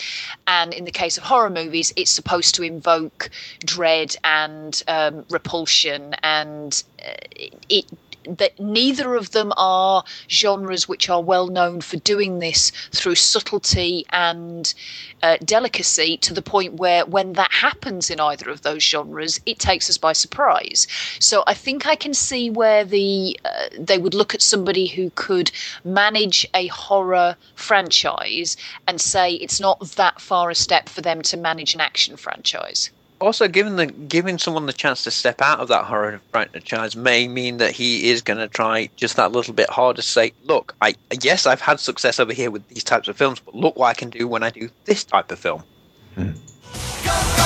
and in the case of horror movies, it's supposed to invoke dread and um, repulsion, and uh, it that neither of them are genres which are well known for doing this through subtlety and uh, delicacy to the point where when that happens in either of those genres it takes us by surprise. So i think i can see where the uh, they would look at somebody who could manage a horror franchise and say it's not that far a step for them to manage an action franchise
Also, giving the giving someone the chance to step out of that horror franchise may mean that he is going to try just that little bit harder. to Say, look, I yes, I've had success over here with these types of films, but look what I can do when I do this type of film. Hmm.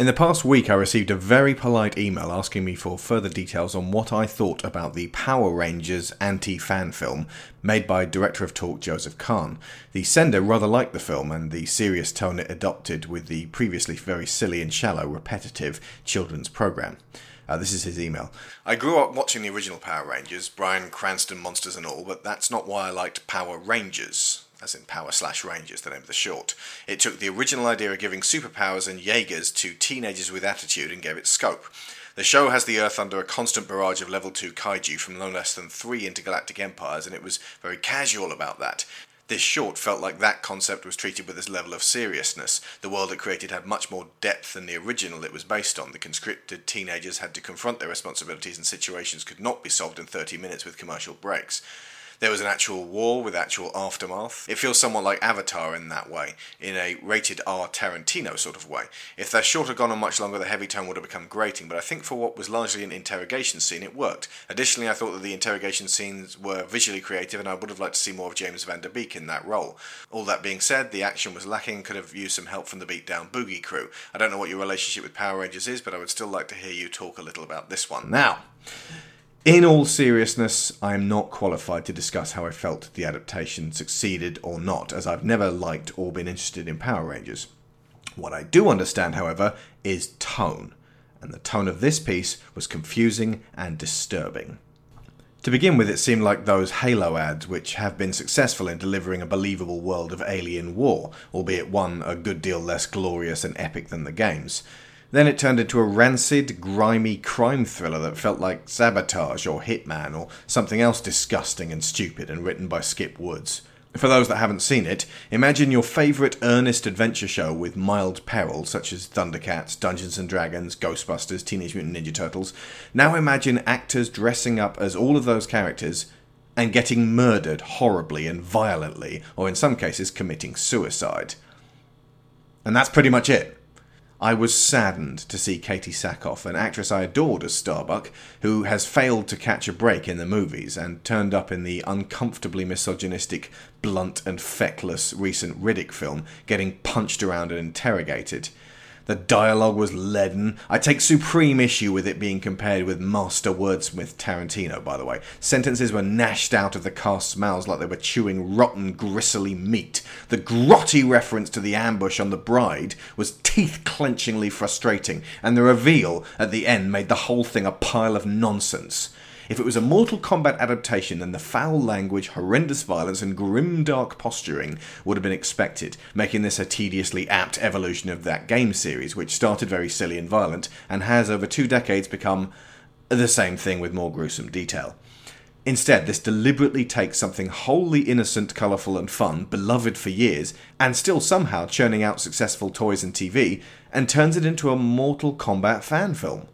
In the past week, I received a very polite email asking me for further details on what I thought about the Power Rangers anti fan film made by director of Torque Joseph Kahn. The sender rather liked the film and the serious tone it adopted with the previously very silly and shallow, repetitive children's program. Uh, this is his email. I grew up watching the original Power Rangers, Bryan Cranston monsters and all, but that's not why I liked Power Rangers as in Power slash Rangers, the name of the short. It took the original idea of giving superpowers and Jaegers to teenagers with attitude and gave it scope. The show has the Earth under a constant barrage of level 2 kaiju from no less than three intergalactic empires, and it was very casual about that. This short felt like that concept was treated with this level of seriousness. The world it created had much more depth than the original it was based on. The conscripted teenagers had to confront their responsibilities, and situations could not be solved in 30 minutes with commercial breaks. There was an actual war with actual aftermath. It feels somewhat like Avatar in that way, in a rated R Tarantino sort of way. If the short had gone on much longer, the heavy tone would have become grating, but I think for what was largely an interrogation scene, it worked. Additionally, I thought that the interrogation scenes were visually creative, and I would have liked to see more of James Van Der Beek in that role. All that being said, the action was lacking, could have used some help from the Beatdown Boogie crew. I don't know what your relationship with Power Rangers is, but I would still like to hear you talk a little about this one. Now, in all seriousness, I am not qualified to discuss how I felt the adaptation succeeded or not, as I've never liked or been interested in Power Rangers. What I do understand, however, is tone, and the tone of this piece was confusing and disturbing. To begin with, it seemed like those Halo ads, which have been successful in delivering a believable world of alien war, albeit one a good deal less glorious and epic than the games. Then it turned into a rancid, grimy crime thriller that felt like Sabotage or Hitman or something else disgusting and stupid and written by Skip Woods. For those that haven't seen it, imagine your favourite earnest adventure show with mild peril, such as Thundercats, Dungeons and Dragons, Ghostbusters, Teenage Mutant Ninja Turtles. Now imagine actors dressing up as all of those characters and getting murdered horribly and violently, or in some cases committing suicide. And that's pretty much it. I was saddened to see Katee Sackhoff, an actress I adored as Starbuck, who has failed to catch a break in the movies and turned up in the uncomfortably misogynistic, blunt, and feckless recent Riddick film, getting punched around and interrogated. The dialogue was leaden. I take supreme issue with it being compared with master wordsmith Tarantino, by the way. Sentences were gnashed out of the cast's mouths like they were chewing rotten, gristly meat. The grotty reference to the ambush on the bride was teeth clenchingly frustrating, and the reveal at the end made the whole thing a pile of nonsense. If it was a Mortal Kombat adaptation, then the foul language, horrendous violence, and grim dark posturing would have been expected, making this a tediously apt evolution of that game series, which started very silly and violent, and has over two decades become the same thing with more gruesome detail. Instead, this deliberately takes something wholly innocent, colourful, and fun, beloved for years, and still somehow churning out successful toys and TV, and turns it into a Mortal Kombat fan film.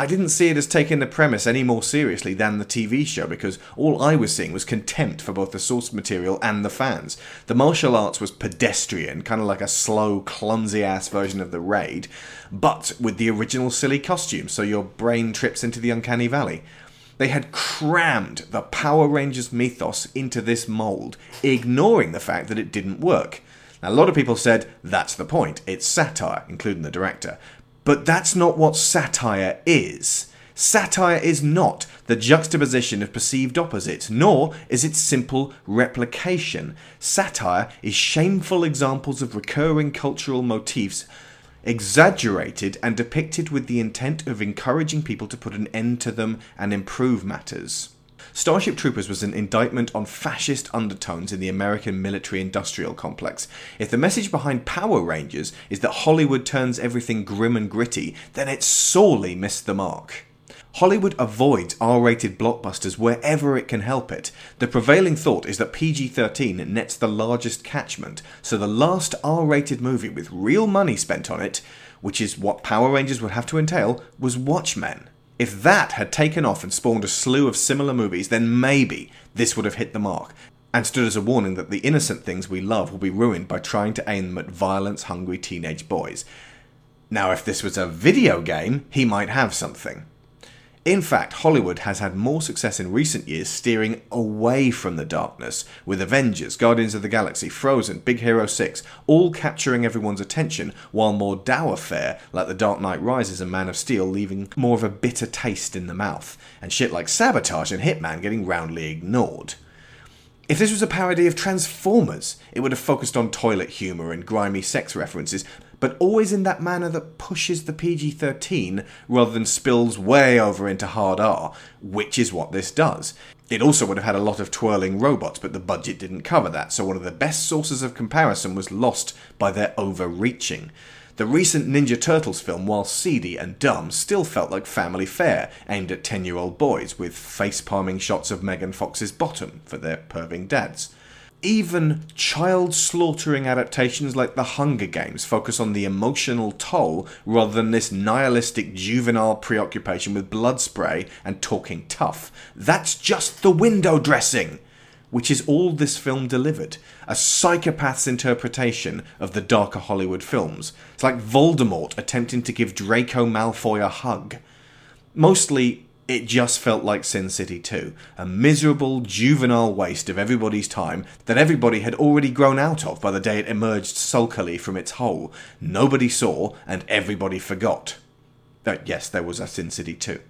I didn't see it as taking the premise any more seriously than the TV show because all I was seeing was contempt for both the source material and the fans. The martial arts was pedestrian, kind of like a slow, clumsy ass version of the raid, but with the original silly costumes, so your brain trips into the uncanny valley. They had crammed the Power Rangers mythos into this mould, ignoring the fact that it didn't work. Now, a lot of people said that's the point, it's satire, including the director. But that's not what satire is. Satire is not the juxtaposition of perceived opposites, nor is it simple replication. Satire is shameful examples of recurring cultural motifs, exaggerated and depicted with the intent of encouraging people to put an end to them and improve matters. Starship Troopers was an indictment on fascist undertones in the American military industrial complex. If the message behind Power Rangers is that Hollywood turns everything grim and gritty, then it sorely missed the mark. Hollywood avoids R rated blockbusters wherever it can help it. The prevailing thought is that PG 13 nets the largest catchment, so the last R rated movie with real money spent on it, which is what Power Rangers would have to entail, was Watchmen. If that had taken off and spawned a slew of similar movies, then maybe this would have hit the mark and stood as a warning that the innocent things we love will be ruined by trying to aim them at violence hungry teenage boys. Now, if this was a video game, he might have something. In fact, Hollywood has had more success in recent years steering away from the darkness, with Avengers, Guardians of the Galaxy, Frozen, Big Hero 6 all capturing everyone's attention, while more dour fare, like The Dark Knight Rises and Man of Steel, leaving more of a bitter taste in the mouth, and shit like Sabotage and Hitman getting roundly ignored. If this was a parody of Transformers, it would have focused on toilet humour and grimy sex references, but always in that manner that pushes the PG 13 rather than spills way over into hard R, which is what this does. It also would have had a lot of twirling robots, but the budget didn't cover that, so one of the best sources of comparison was lost by their overreaching. The recent Ninja Turtles film, while seedy and dumb, still felt like family fare, aimed at 10 year old boys, with face palming shots of Megan Fox's bottom for their perving dads. Even child slaughtering adaptations like The Hunger Games focus on the emotional toll rather than this nihilistic juvenile preoccupation with blood spray and talking tough. That's just the window dressing! Which is all this film delivered. A psychopath's interpretation of the darker Hollywood films. It's like Voldemort attempting to give Draco Malfoy a hug. Mostly, it just felt like Sin City 2, a miserable, juvenile waste of everybody's time that everybody had already grown out of by the day it emerged sulkily from its hole. Nobody saw, and everybody forgot. Uh, yes, there was a Sin City 2.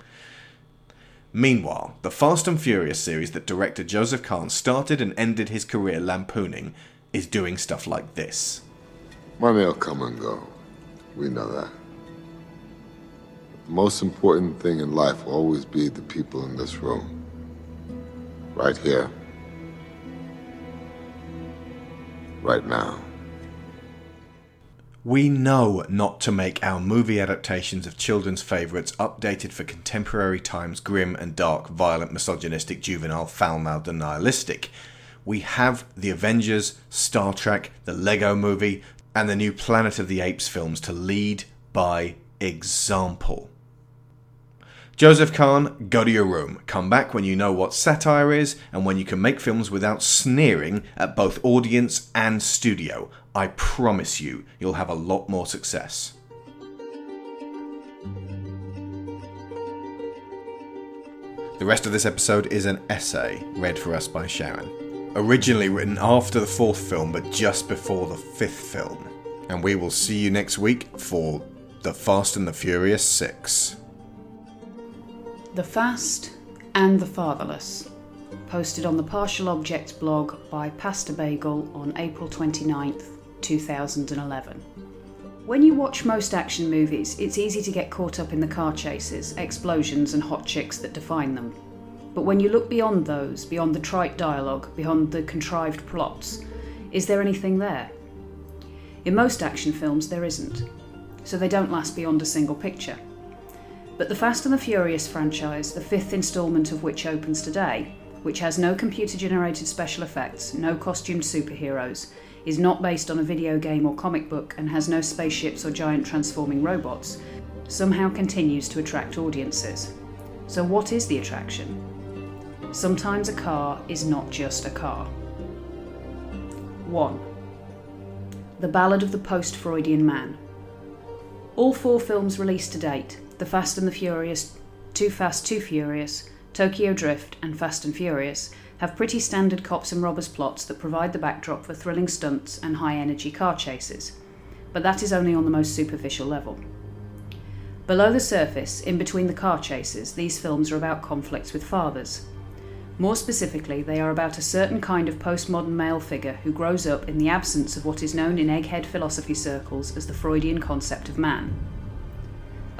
Meanwhile, the Fast and Furious series that director Joseph Kahn started and ended his career lampooning is doing stuff like this.
Money will come and go. We know that. Most important thing in life will always be the people in this room. Right here. Right now.
We know not to make our movie adaptations of children's favourites updated for contemporary times grim and dark, violent, misogynistic, juvenile, foul mouthed, and nihilistic. We have the Avengers, Star Trek, the Lego movie, and the new Planet of the Apes films to lead by example. Joseph Kahn, go to your room. Come back when you know what satire is and when you can make films without sneering at both audience and studio. I promise you, you'll have a lot more success. The rest of this episode is an essay read for us by Sharon. Originally written after the fourth film, but just before the fifth film. And we will see you next week for The Fast and the Furious 6.
The Fast and the Fatherless. Posted on the Partial Objects blog by Pastabagel on April 29th, 2011. When you watch most action movies, it's easy to get caught up in the car chases, explosions, and hot chicks that define them. But when you look beyond those, beyond the trite dialogue, beyond the contrived plots, is there anything there? In most action films, there isn't, so they don't last beyond a single picture. But the Fast and the Furious franchise, the fifth instalment of which opens today, which has no computer generated special effects, no costumed superheroes, is not based on a video game or comic book, and has no spaceships or giant transforming robots, somehow continues to attract audiences. So, what is the attraction? Sometimes a car is not just a car. 1. The Ballad of the Post Freudian Man. All four films released to date The Fast and the Furious, Too Fast, Too Furious, Tokyo Drift, and Fast and Furious have pretty standard cops and robbers plots that provide the backdrop for thrilling stunts and high energy car chases. But that is only on the most superficial level. Below the surface, in between the car chases, these films are about conflicts with fathers. More specifically, they are about a certain kind of postmodern male figure who grows up in the absence of what is known in egghead philosophy circles as the Freudian concept of man.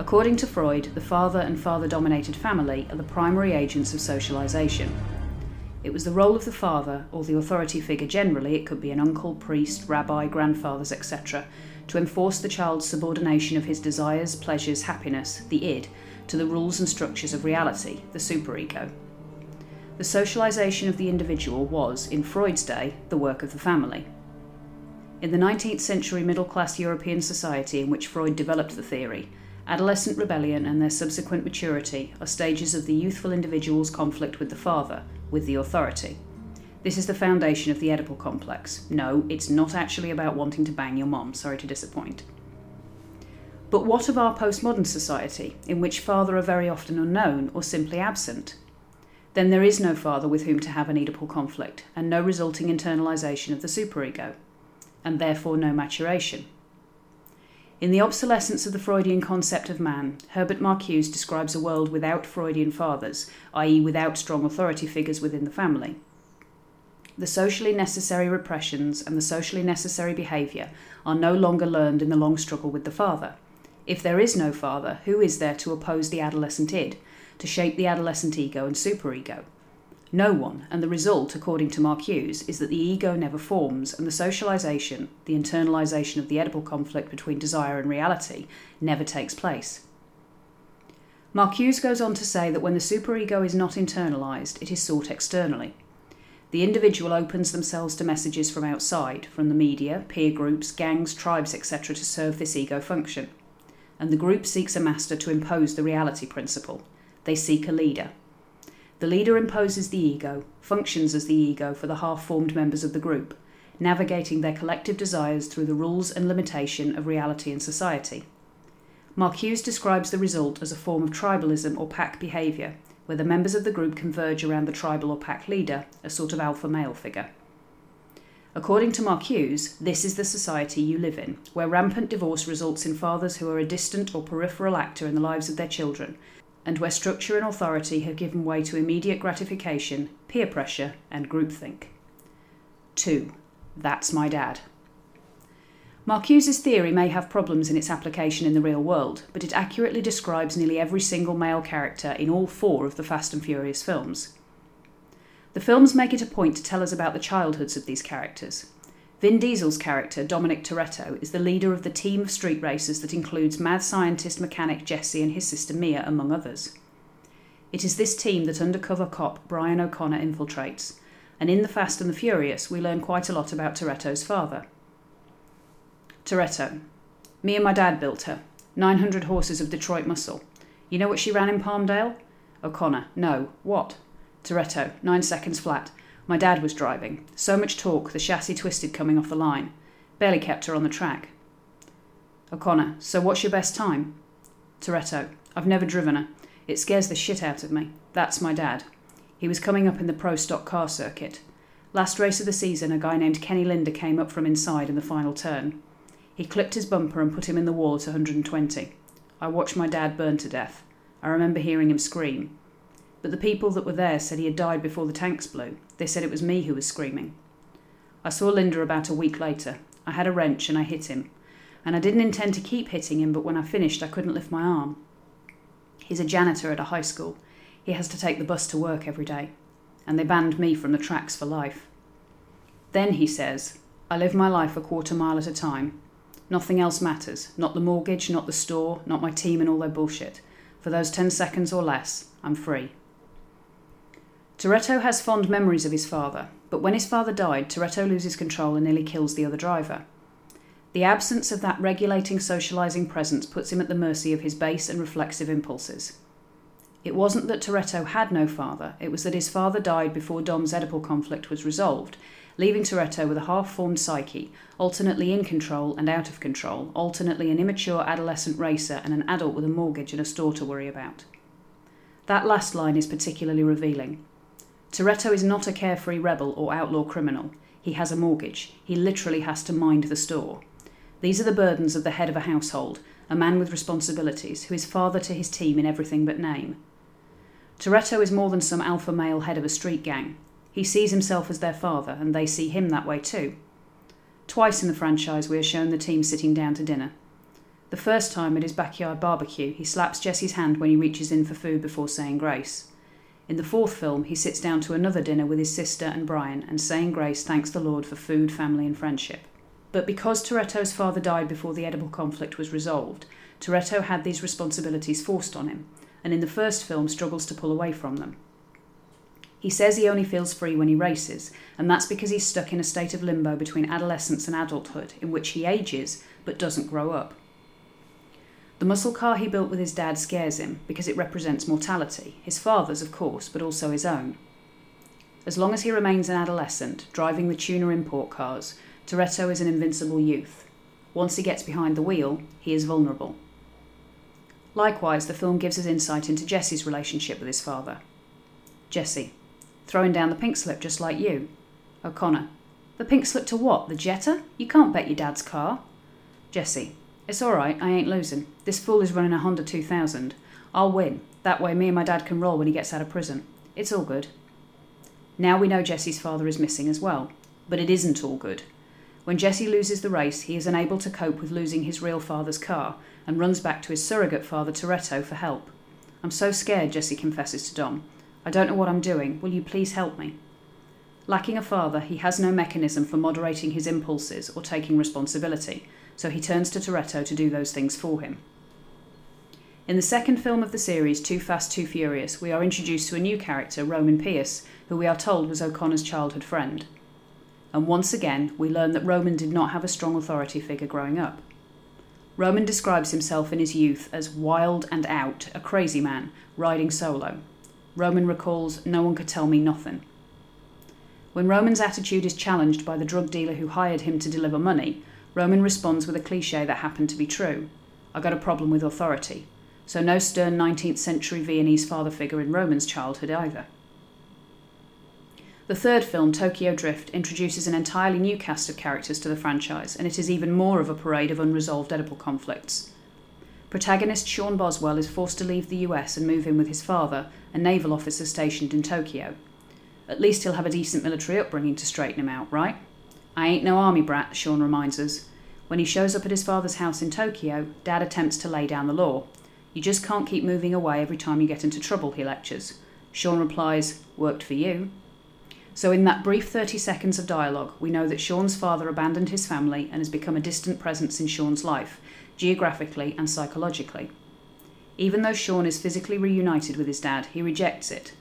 According to Freud, the father and father dominated family are the primary agents of socialization. It was the role of the father, or the authority figure generally, it could be an uncle, priest, rabbi, grandfathers, etc., to enforce the child's subordination of his desires, pleasures, happiness, the id, to the rules and structures of reality, the superego. The socialization of the individual was, in Freud's day, the work of the family. In the 19th century middle class European society in which Freud developed the theory, adolescent rebellion and their subsequent maturity are stages of the youthful individual's conflict with the father, with the authority. This is the foundation of the Oedipal complex. No, it's not actually about wanting to bang your mom, sorry to disappoint. But what of our postmodern society, in which father are very often unknown or simply absent? Then there is no father with whom to have an Oedipal conflict, and no resulting internalisation of the superego, and therefore no maturation. In The Obsolescence of the Freudian Concept of Man, Herbert Marcuse describes a world without Freudian fathers, i.e., without strong authority figures within the family. The socially necessary repressions and the socially necessary behaviour are no longer learned in the long struggle with the father. If there is no father, who is there to oppose the adolescent id, to shape the adolescent ego and superego? No one, and the result, according to Marcuse, is that the ego never forms and the socialization, the internalization of the Oedipal conflict between desire and reality, never takes place. Marcuse goes on to say that when the superego is not internalized, it is sought externally. The individual opens themselves to messages from outside, from the media, peer groups, gangs, tribes, etc., to serve this ego function. And the group seeks a master to impose the reality principle. They seek a leader. The leader imposes the ego, functions as the ego for the half formed members of the group, navigating their collective desires through the rules and limitation of reality and society. Marcuse describes the result as a form of tribalism or pack behaviour, where the members of the group converge around the tribal or pack leader, a sort of alpha male figure. According to Marcuse, this is the society you live in, where rampant divorce results in fathers who are a distant or peripheral actor in the lives of their children, and where structure and authority have given way to immediate gratification, peer pressure, and groupthink. 2. That's my dad. Marcuse's theory may have problems in its application in the real world, but it accurately describes nearly every single male character in all four of the Fast and Furious films. The films make it a point to tell us about the childhoods of these characters. Vin Diesel's character, Dominic Toretto, is the leader of the team of street racers that includes mad scientist mechanic Jesse and his sister Mia, among others. It is this team that undercover cop Brian O'Connor infiltrates, and in The Fast and the Furious, we learn quite a lot about Toretto's father. Toretto. Me and my dad built her. 900 horses of Detroit muscle. You know what she ran in Palmdale? O'Connor. No. What? Toretto. Nine seconds flat. My dad was driving. So much torque, the chassis twisted coming off the line. Barely kept her on the track. O'Connor. So what's your best time? Toretto. I've never driven her. It scares the shit out of me. That's my dad. He was coming up in the pro stock car circuit. Last race of the season, a guy named Kenny Linder came up from inside in the final turn. He clipped his bumper and put him in the wall at 120. I watched my dad burn to death. I remember hearing him scream. But the people that were there said he had died before the tanks blew. They said it was me who was screaming. I saw Linder about a week later. I had a wrench and I hit him. And I didn't intend to keep hitting him, but when I finished, I couldn't lift my arm. He's a janitor at a high school. He has to take the bus to work every day. And they banned me from the tracks for life. Then, he says, I live my life a quarter mile at a time. Nothing else matters. Not the mortgage, not the store, not my team and all their bullshit. For those 10 seconds or less, I'm free. Toretto has fond memories of his father, but when his father died, Toretto loses control and nearly kills the other driver. The absence of that regulating, socialising presence puts him at the mercy of his base and reflexive impulses. It wasn't that Toretto had no father, it was that his father died before Dom's Oedipal conflict was resolved, leaving Toretto with a half formed psyche, alternately in control and out of control, alternately an immature adolescent racer and an adult with a mortgage and a store to worry about. That last line is particularly revealing. Toretto is not a carefree rebel or outlaw criminal. He has a mortgage. He literally has to mind the store. These are the burdens of the head of a household, a man with responsibilities, who is father to his team in everything but name. Toretto is more than some alpha male head of a street gang. He sees himself as their father, and they see him that way too. Twice in the franchise, we are shown the team sitting down to dinner. The first time at his backyard barbecue, he slaps Jesse's hand when he reaches in for food before saying grace. In the fourth film, he sits down to another dinner with his sister and Brian, and saying grace thanks the Lord for food, family, and friendship. But because Toretto's father died before the Oedipal conflict was resolved, Toretto had these responsibilities forced on him, and in the first film struggles to pull away from them. He says he only feels free when he races, and that's because he's stuck in a state of limbo between adolescence and adulthood, in which he ages but doesn't grow up. The muscle car he built with his dad scares him because it represents mortality, his father's, of course, but also his own. As long as he remains an adolescent, driving the tuner import cars, Toretto is an invincible youth. Once he gets behind the wheel, he is vulnerable. Likewise, the film gives us insight into Jesse's relationship with his father. Jesse, throwing down the pink slip just like you. O'Connor, the pink slip to what? The Jetta? You can't bet your dad's car. Jesse, it's all right, I ain't losing. This fool is running a Honda 2000. I'll win. That way, me and my dad can roll when he gets out of prison. It's all good. Now we know Jesse's father is missing as well. But it isn't all good. When Jesse loses the race, he is unable to cope with losing his real father's car and runs back to his surrogate father, Toretto, for help. I'm so scared, Jesse confesses to Dom. I don't know what I'm doing. Will you please help me? Lacking a father, he has no mechanism for moderating his impulses or taking responsibility, so he turns to Toretto to do those things for him. In the second film of the series, Too Fast, Too Furious, we are introduced to a new character, Roman Pearce, who we are told was O'Connor's childhood friend. And once again, we learn that Roman did not have a strong authority figure growing up. Roman describes himself in his youth as wild and out, a crazy man, riding solo. Roman recalls, No one could tell me nothing. When Roman's attitude is challenged by the drug dealer who hired him to deliver money, Roman responds with a cliche that happened to be true I got a problem with authority. So, no stern 19th century Viennese father figure in Roman's childhood either. The third film, Tokyo Drift, introduces an entirely new cast of characters to the franchise, and it is even more of a parade of unresolved Oedipal conflicts. Protagonist Sean Boswell is forced to leave the US and move in with his father, a naval officer stationed in Tokyo. At least he'll have a decent military upbringing to straighten him out, right? I ain't no army brat, Sean reminds us. When he shows up at his father's house in Tokyo, Dad attempts to lay down the law. You just can't keep moving away every time you get into trouble, he lectures. Sean replies, Worked for you. So, in that brief 30 seconds of dialogue, we know that Sean's father abandoned his family and has become a distant presence in Sean's life, geographically and psychologically. Even though Sean is physically reunited with his dad, he rejects it.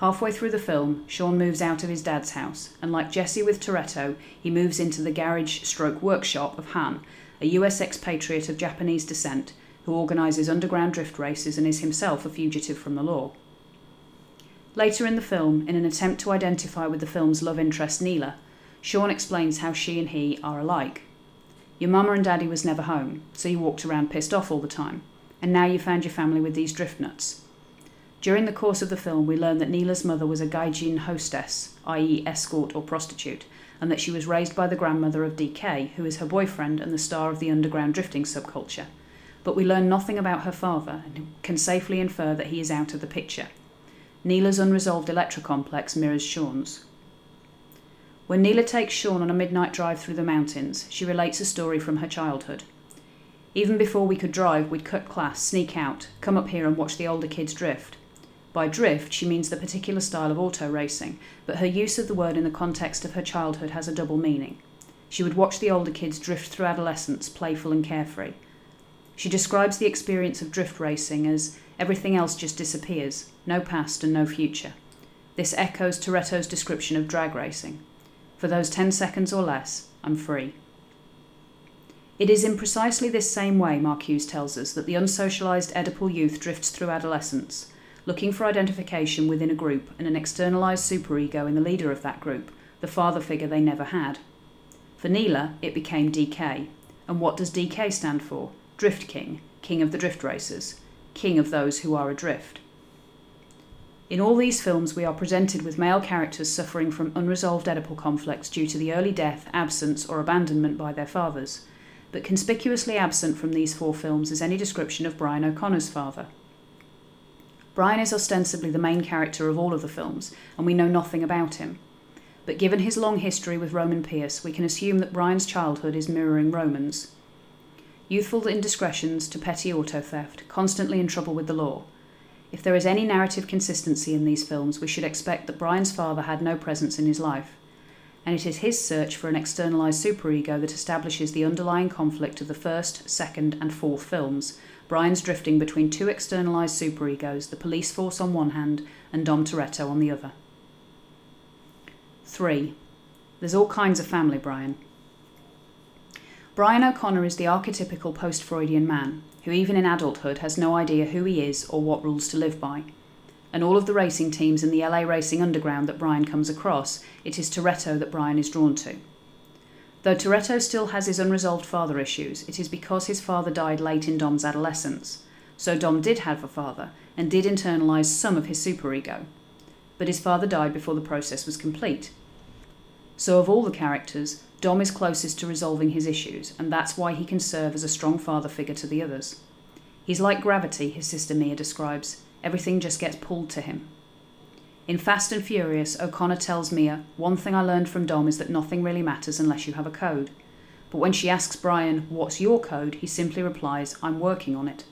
Halfway through the film, Sean moves out of his dad's house, and like Jesse with Toretto, he moves into the garage stroke workshop of Han, a US expatriate of Japanese descent who organises underground drift races and is himself a fugitive from the law. Later in the film, in an attempt to identify with the film's love interest Neela, Sean explains how she and he are alike. Your mama and daddy was never home, so you walked around pissed off all the time, and now you found your family with these drift nuts. During the course of the film, we learn that Neela's mother was a gaijin hostess, i.e., escort or prostitute, and that she was raised by the grandmother of DK, who is her boyfriend and the star of the underground drifting subculture. But we learn nothing about her father and can safely infer that he is out of the picture. Neela's unresolved Electra complex mirrors Sean's. When Neela takes Sean on a midnight drive through the mountains, she relates a story from her childhood. Even before we could drive, we'd cut class, sneak out, come up here and watch the older kids drift. By drift, she means the particular style of auto racing, but her use of the word in the context of her childhood has a double meaning. She would watch the older kids drift through adolescence, playful and carefree. She describes the experience of drift racing as everything else just disappears, no past and no future. This echoes Toretto's description of drag racing. For those 10 seconds or less, I'm free. It is in precisely this same way, Marcuse tells us, that the unsocialized Oedipal youth drifts through adolescence, looking for identification within a group and an externalized superego in the leader of that group, the father figure they never had. For Neela, it became DK. And what does DK stand for? Drift King, King of the Drift Racers, King of those who are adrift. In all these films, we are presented with male characters suffering from unresolved Oedipal conflicts due to the early death, absence, or abandonment by their fathers. But conspicuously absent from these four films is any description of Brian O'Connor's father. Brian is ostensibly the main character of all of the films, and we know nothing about him. But given his long history with Roman Pearce, we can assume that Brian's childhood is mirroring Roman's youthful indiscretions to petty auto theft, constantly in trouble with the law. If there is any narrative consistency in these films, we should expect that Brian's father had no presence in his life. And it is his search for an externalized superego that establishes the underlying conflict of the first, second, and fourth films. Brian's drifting between two externalized superegos, the police force on one hand and Dom Toretto on the other. 3. There's all kinds of family, Brian. Brian O'Connor is the archetypical post Freudian man, who even in adulthood has no idea who he is or what rules to live by. And all of the racing teams in the LA Racing Underground that Brian comes across, it is Toretto that Brian is drawn to. Though Toretto still has his unresolved father issues, it is because his father died late in Dom's adolescence. So Dom did have a father and did internalize some of his superego. But his father died before the process was complete. So, of all the characters, Dom is closest to resolving his issues, and that's why he can serve as a strong father figure to the others. He's like gravity, his sister Mia describes. Everything just gets pulled to him. In Fast and Furious, O'Connor tells Mia, One thing I learned from Dom is that nothing really matters unless you have a code. But when she asks Brian, What's your code? he simply replies, I'm working on it.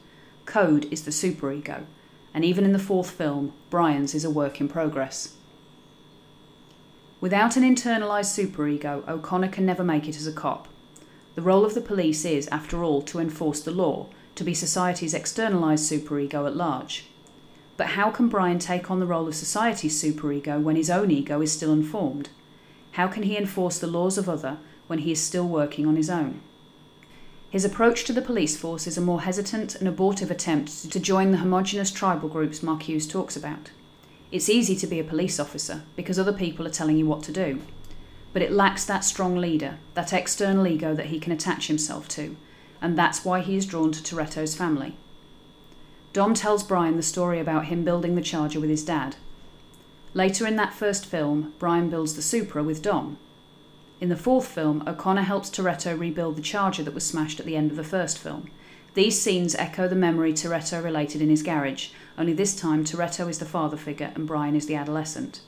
Code is the superego, and even in the fourth film, Brian's is a work in progress. Without an internalized superego, O'Connor can never make it as a cop. The role of the police is, after all, to enforce the law, to be society's externalized superego at large. But how can Brian take on the role of society's superego when his own ego is still unformed? How can he enforce the laws of other when he is still working on his own? His approach to the police force is a more hesitant and abortive attempt to join the homogenous tribal groups Marcuse talks about. It's easy to be a police officer because other people are telling you what to do, but it lacks that strong leader, that external ego that he can attach himself to, and that's why he is drawn to Toretto's family. Dom tells Brian the story about him building the Charger with his dad. Later in that first film, Brian builds the Supra with Dom. In the fourth film, O'Connor helps Toretto rebuild the Charger that was smashed at the end of the first film. These scenes echo the memory Toretto related in his garage, only this time Toretto is the father figure and Brian is the adolescent.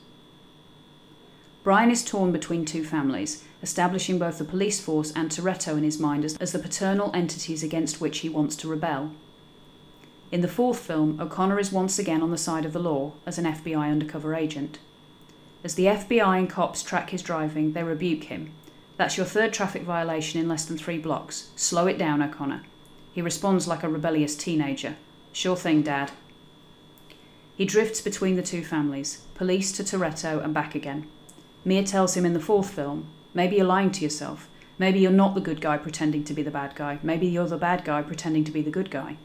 Brian is torn between two families, establishing both the police force and Toretto in his mind as, as the paternal entities against which he wants to rebel. In the fourth film, O'Connor is once again on the side of the law as an FBI undercover agent. As the FBI and cops track his driving, they rebuke him. That's your third traffic violation in less than three blocks. Slow it down, O'Connor. He responds like a rebellious teenager. Sure thing, Dad. He drifts between the two families, police to Toretto and back again. Mia tells him in the fourth film, maybe you're lying to yourself. Maybe you're not the good guy pretending to be the bad guy. Maybe you're the bad guy pretending to be the good guy.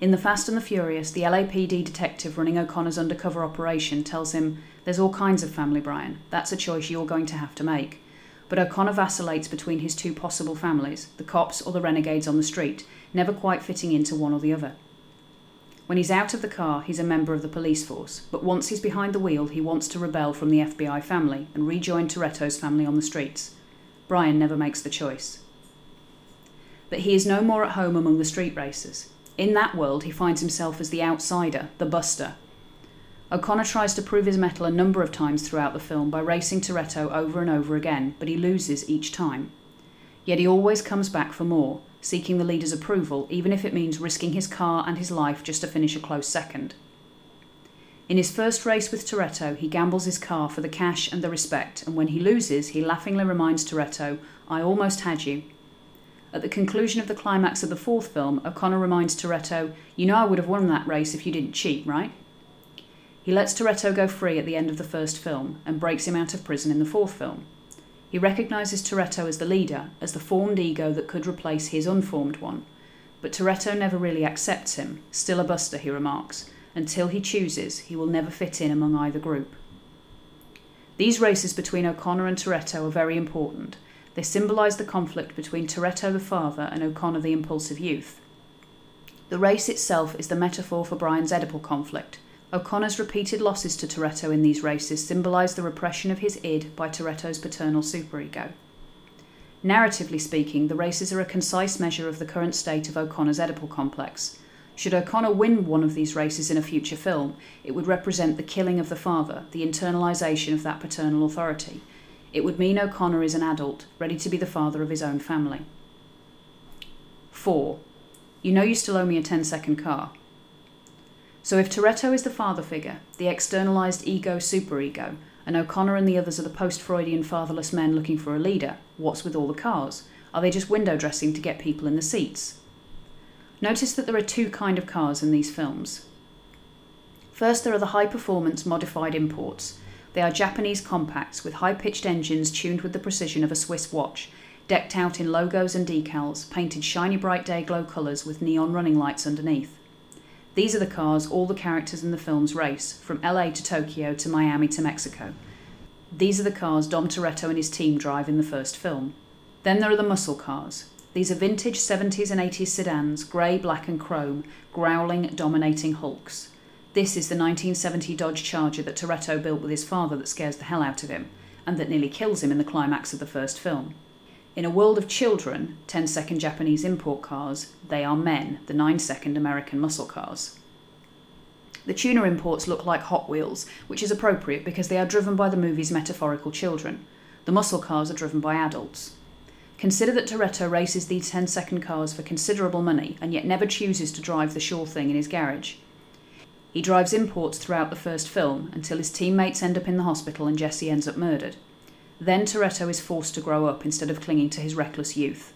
In The Fast and the Furious, the LAPD detective running O'Connor's undercover operation tells him, There's all kinds of family, Brian. That's a choice you're going to have to make. But O'Connor vacillates between his two possible families, the cops or the renegades on the street, never quite fitting into one or the other. When he's out of the car, he's a member of the police force, but once he's behind the wheel, he wants to rebel from the FBI family and rejoin Toretto's family on the streets. Brian never makes the choice. But he is no more at home among the street racers. In that world, he finds himself as the outsider, the buster. O'Connor tries to prove his mettle a number of times throughout the film by racing Toretto over and over again, but he loses each time. Yet he always comes back for more, seeking the leader's approval, even if it means risking his car and his life just to finish a close second. In his first race with Toretto, he gambles his car for the cash and the respect, and when he loses, he laughingly reminds Toretto, I almost had you. At the conclusion of the climax of the fourth film, O'Connor reminds Toretto, You know I would have won that race if you didn't cheat, right? He lets Toretto go free at the end of the first film and breaks him out of prison in the fourth film. He recognises Toretto as the leader, as the formed ego that could replace his unformed one. But Toretto never really accepts him, still a buster, he remarks. Until he chooses, he will never fit in among either group. These races between O'Connor and Toretto are very important. They symbolise the conflict between Toretto the father and O'Connor the impulsive youth. The race itself is the metaphor for Brian's Oedipal conflict, O'Connor's repeated losses to Toretto in these races symbolise the repression of his id by Toretto's paternal superego. Narratively speaking, the races are a concise measure of the current state of O'Connor's Oedipal complex. Should O'Connor win one of these races in a future film, it would represent the killing of the father, the internalisation of that paternal authority. It would mean O'Connor is an adult, ready to be the father of his own family. 4. You know you still owe me a 10 second car. So if Toretto is the father figure, the externalized ego superego, and O'Connor and the others are the post Freudian fatherless men looking for a leader, what's with all the cars? Are they just window dressing to get people in the seats? Notice that there are two kind of cars in these films. First, there are the high performance modified imports. They are Japanese compacts with high pitched engines tuned with the precision of a Swiss watch, decked out in logos and decals, painted shiny bright day glow colours with neon running lights underneath. These are the cars all the characters in the films race, from LA to Tokyo to Miami to Mexico. These are the cars Dom Toretto and his team drive in the first film. Then there are the muscle cars. These are vintage 70s and 80s sedans, grey, black, and chrome, growling, dominating hulks. This is the 1970 Dodge Charger that Toretto built with his father that scares the hell out of him, and that nearly kills him in the climax of the first film. In a world of children, 10 second Japanese import cars, they are men, the 9 second American muscle cars. The tuner imports look like Hot Wheels, which is appropriate because they are driven by the movie's metaphorical children. The muscle cars are driven by adults. Consider that Toretto races these 10 second cars for considerable money and yet never chooses to drive the sure thing in his garage. He drives imports throughout the first film until his teammates end up in the hospital and Jesse ends up murdered. Then Toretto is forced to grow up instead of clinging to his reckless youth.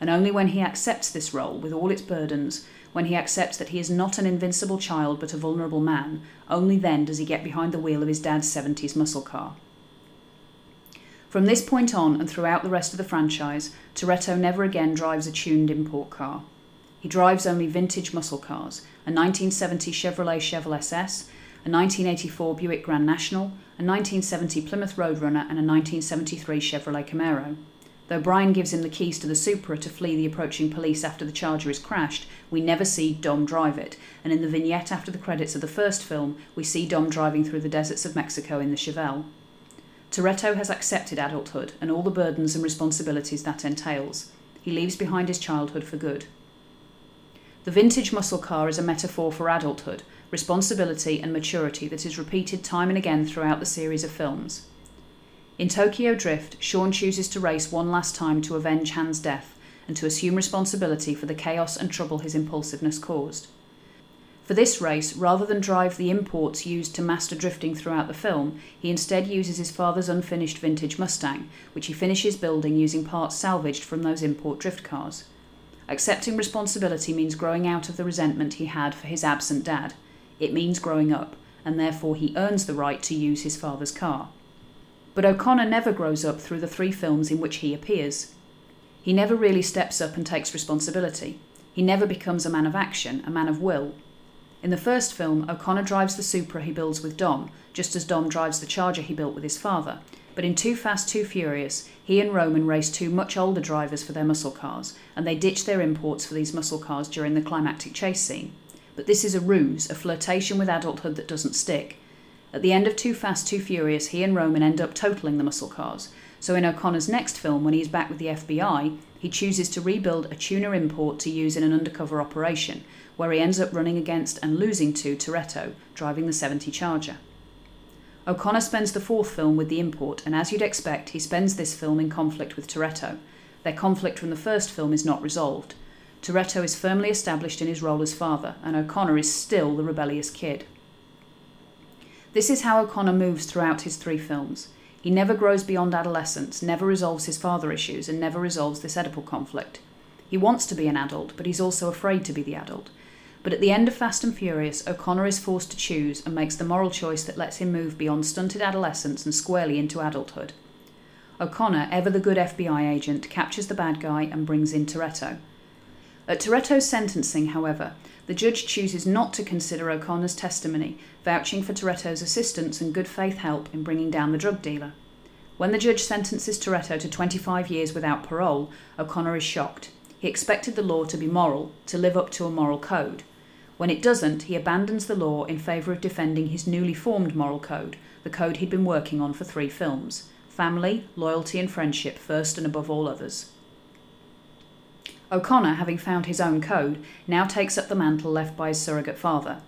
And only when he accepts this role with all its burdens, when he accepts that he is not an invincible child but a vulnerable man, only then does he get behind the wheel of his dad's 70s muscle car. From this point on and throughout the rest of the franchise, Toretto never again drives a tuned import car. He drives only vintage muscle cars a 1970 Chevrolet Chevelle SS, a 1984 Buick Grand National, a 1970 Plymouth Roadrunner, and a 1973 Chevrolet Camaro. Though Brian gives him the keys to the Supra to flee the approaching police after the Charger is crashed, we never see Dom drive it, and in the vignette after the credits of the first film, we see Dom driving through the deserts of Mexico in the Chevelle. Toretto has accepted adulthood and all the burdens and responsibilities that entails. He leaves behind his childhood for good. The vintage muscle car is a metaphor for adulthood, responsibility, and maturity that is repeated time and again throughout the series of films. In Tokyo Drift, Sean chooses to race one last time to avenge Han's death and to assume responsibility for the chaos and trouble his impulsiveness caused. For this race, rather than drive the imports used to master drifting throughout the film, he instead uses his father's unfinished vintage Mustang, which he finishes building using parts salvaged from those import drift cars. Accepting responsibility means growing out of the resentment he had for his absent dad. It means growing up, and therefore he earns the right to use his father's car. But O'Connor never grows up through the three films in which he appears. He never really steps up and takes responsibility. He never becomes a man of action, a man of will, in the first film, O'Connor drives the Supra he builds with Dom, just as Dom drives the Charger he built with his father. But in Too Fast, Too Furious, he and Roman race two much older drivers for their muscle cars, and they ditch their imports for these muscle cars during the climactic chase scene. But this is a ruse, a flirtation with adulthood that doesn't stick. At the end of Too Fast, Too Furious, he and Roman end up totaling the muscle cars. So in O'Connor's next film, when he's back with the FBI, he chooses to rebuild a tuner import to use in an undercover operation, where he ends up running against and losing to Toretto, driving the 70 Charger. O'Connor spends the fourth film with the import, and as you'd expect, he spends this film in conflict with Toretto. Their conflict from the first film is not resolved. Toretto is firmly established in his role as father, and O'Connor is still the rebellious kid. This is how O'Connor moves throughout his three films. He never grows beyond adolescence, never resolves his father issues, and never resolves this Oedipal conflict. He wants to be an adult, but he's also afraid to be the adult. But at the end of Fast and Furious, O'Connor is forced to choose and makes the moral choice that lets him move beyond stunted adolescence and squarely into adulthood. O'Connor, ever the good FBI agent, captures the bad guy and brings in Toretto. At Toretto's sentencing, however, the judge chooses not to consider O'Connor's testimony, vouching for Toretto's assistance and good faith help in bringing down the drug dealer. When the judge sentences Toretto to 25 years without parole, O'Connor is shocked. He expected the law to be moral, to live up to a moral code. When it doesn't, he abandons the law in favour of defending his newly formed moral code, the code he'd been working on for three films family, loyalty, and friendship first and above all others. O'Connor, having found his own code, now takes up the mantle left by his surrogate father.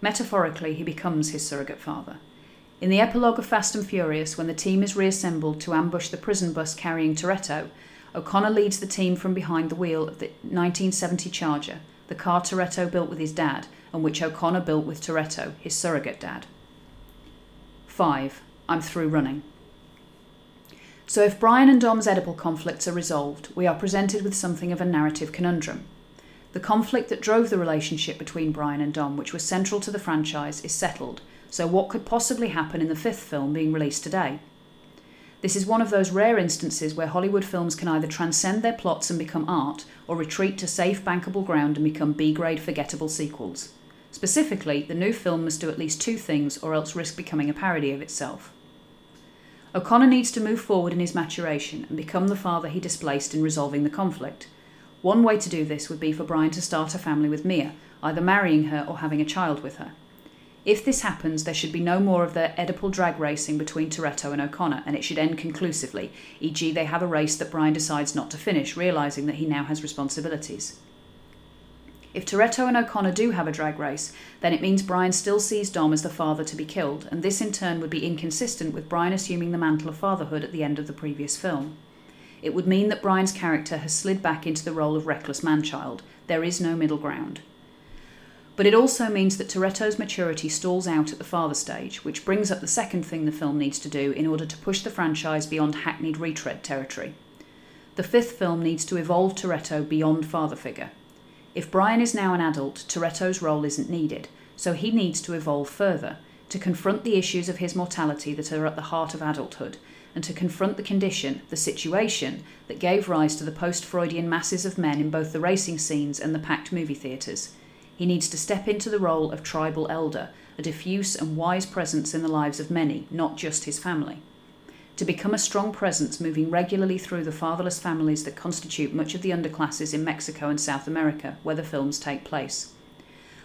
Metaphorically, he becomes his surrogate father. In the epilogue of Fast and Furious, when the team is reassembled to ambush the prison bus carrying Toretto, O'Connor leads the team from behind the wheel of the 1970 Charger, the car Toretto built with his dad, and which O'Connor built with Toretto, his surrogate dad. 5. I'm through running. So, if Brian and Dom's Oedipal conflicts are resolved, we are presented with something of a narrative conundrum. The conflict that drove the relationship between Brian and Dom, which was central to the franchise, is settled, so what could possibly happen in the fifth film being released today? This is one of those rare instances where Hollywood films can either transcend their plots and become art, or retreat to safe, bankable ground and become B grade, forgettable sequels. Specifically, the new film must do at least two things, or else risk becoming a parody of itself. O'Connor needs to move forward in his maturation and become the father he displaced in resolving the conflict. One way to do this would be for Brian to start a family with Mia, either marrying her or having a child with her. If this happens, there should be no more of the Oedipal drag racing between Toretto and O'Connor, and it should end conclusively, e.g., they have a race that Brian decides not to finish, realising that he now has responsibilities. If Toretto and O'Connor do have a drag race, then it means Brian still sees Dom as the father to be killed, and this in turn would be inconsistent with Brian assuming the mantle of fatherhood at the end of the previous film. It would mean that Brian's character has slid back into the role of reckless manchild. There is no middle ground. But it also means that Toretto's maturity stalls out at the father stage, which brings up the second thing the film needs to do in order to push the franchise beyond hackneyed retread territory. The fifth film needs to evolve Toretto beyond father figure. If Brian is now an adult, Toretto's role isn't needed, so he needs to evolve further, to confront the issues of his mortality that are at the heart of adulthood, and to confront the condition, the situation, that gave rise to the post Freudian masses of men in both the racing scenes and the packed movie theatres. He needs to step into the role of tribal elder, a diffuse and wise presence in the lives of many, not just his family. To become a strong presence moving regularly through the fatherless families that constitute much of the underclasses in Mexico and South America, where the films take place.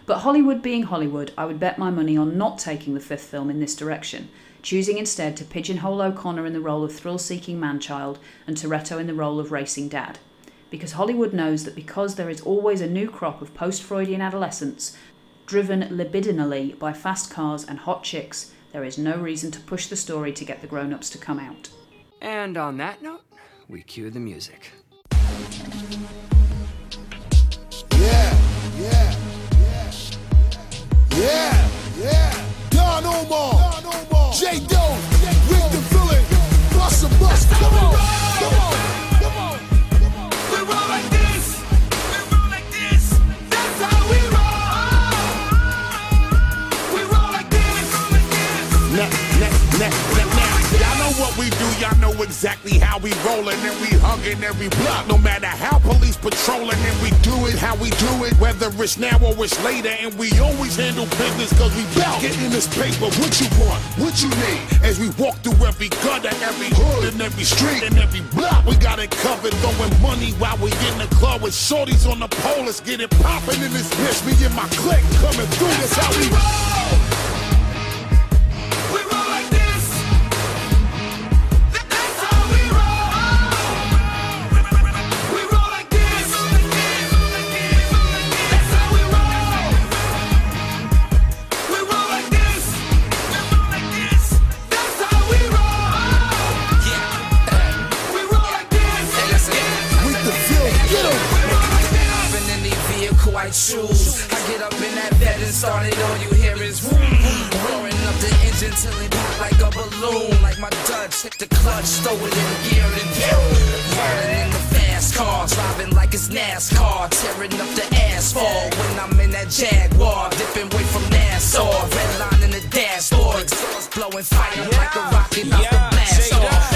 But Hollywood being Hollywood, I would bet my money on not taking the fifth film in this direction, choosing instead to pigeonhole O'Connor in the role of thrill seeking manchild and Toretto in the role of racing dad because Hollywood knows that because there is always a new crop of post Freudian adolescents driven libidinally by fast cars and hot chicks, there is no reason to push the story to get the grown ups to come out.
And on that note, we cue the music.
Yeah, yeah, yeah, yeah, yeah. Don Omar, Don Omar. J. Doe, Reek da Villian, Bust a Bust. Come on, come on.
What we do, y'all know exactly how we rollin' and we huggin' every block. No matter how police patrolin' and we do it how we do it, whether it's now or it's later. And we always handle business cause we bout getting this paper. What you want? What you need? As we walk through every gutter, every hood, and every street, and every block, we got it covered. Throwing money while we in the club with shorties on the pole. Let's get it poppin' in this bitch. Me and my clique coming through. That's how we roll.
Shoes. I get up in that bed and start it, all you hear is roaring up the engine till it pop like a balloon. Like my Dutch hit the clutch, throw it in gear and Rolling in the fast car, driving like it's NASCAR, tearing up the asphalt when I'm in that Jaguar, dipping away from Nassau, red line in the dashboard, exhaust blowing fire like a rocket out the blast off.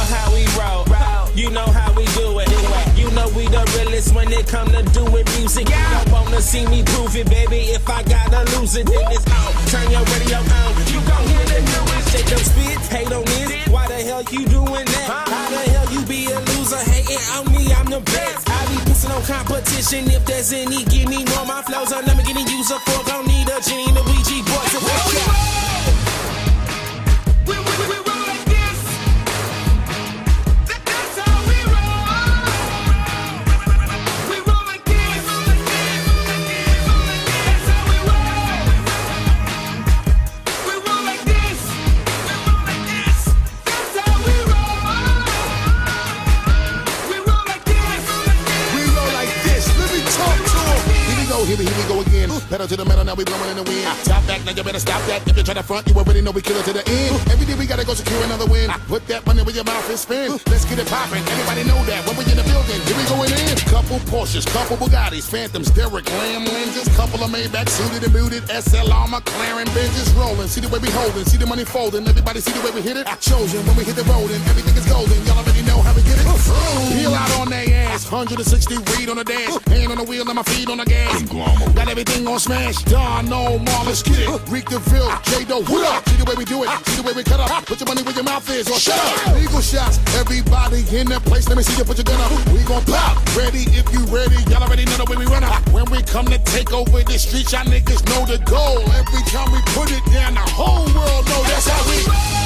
Know how we roll, you know how we do it. You know we the realest when it come to doing music. You don't wanna see me prove it, baby. If I gotta lose it, then it's out. Turn your radio on. You gon' hear the newest. Shake them spit, hate on this. Why the hell you doing that? How the hell you be a loser? Hating on me, I'm the best. I be pissing on competition. If there's any, give me more. My flows are never getting used up for. Don't need a genie and a Ouija boy to work out.
here Pedal to the metal, now we blowing in the wind. Top back, now you better stop that. If you try to front, you already know we kill it to the end. Every day we gotta go secure another win. Put that money where your mouth is spin. Let's get it poppin'. Everybody know that when we in the building, here we going in. Couple Porsches, couple Bugattis, Phantoms, Derek Lamb lenses, couple of Maybach suited and booted, SLR, McLaren, Benz rollin'. See the way we holdin', see the money foldin'. Everybody see the way we hit it. I chosen when we hit the road and everything is golden. Y'all already know how we get it. Peel out on their ass, 160 read on the dash, hand on the wheel and my feet on the gas. Got everything on smash. Don, no, more, let's get it. Reek the Ville, J Do, what up? See the way we do it, see the way we cut up. Put your money where your mouth is, or shut up. Legal shots, Everybody in the place, let me see you put your gun up. We gon' pop. Ready if you ready. Y'all already know the way we run up. When we come to take over the streets, y'all niggas know the goal. Every time we put it down, the whole world know that's how we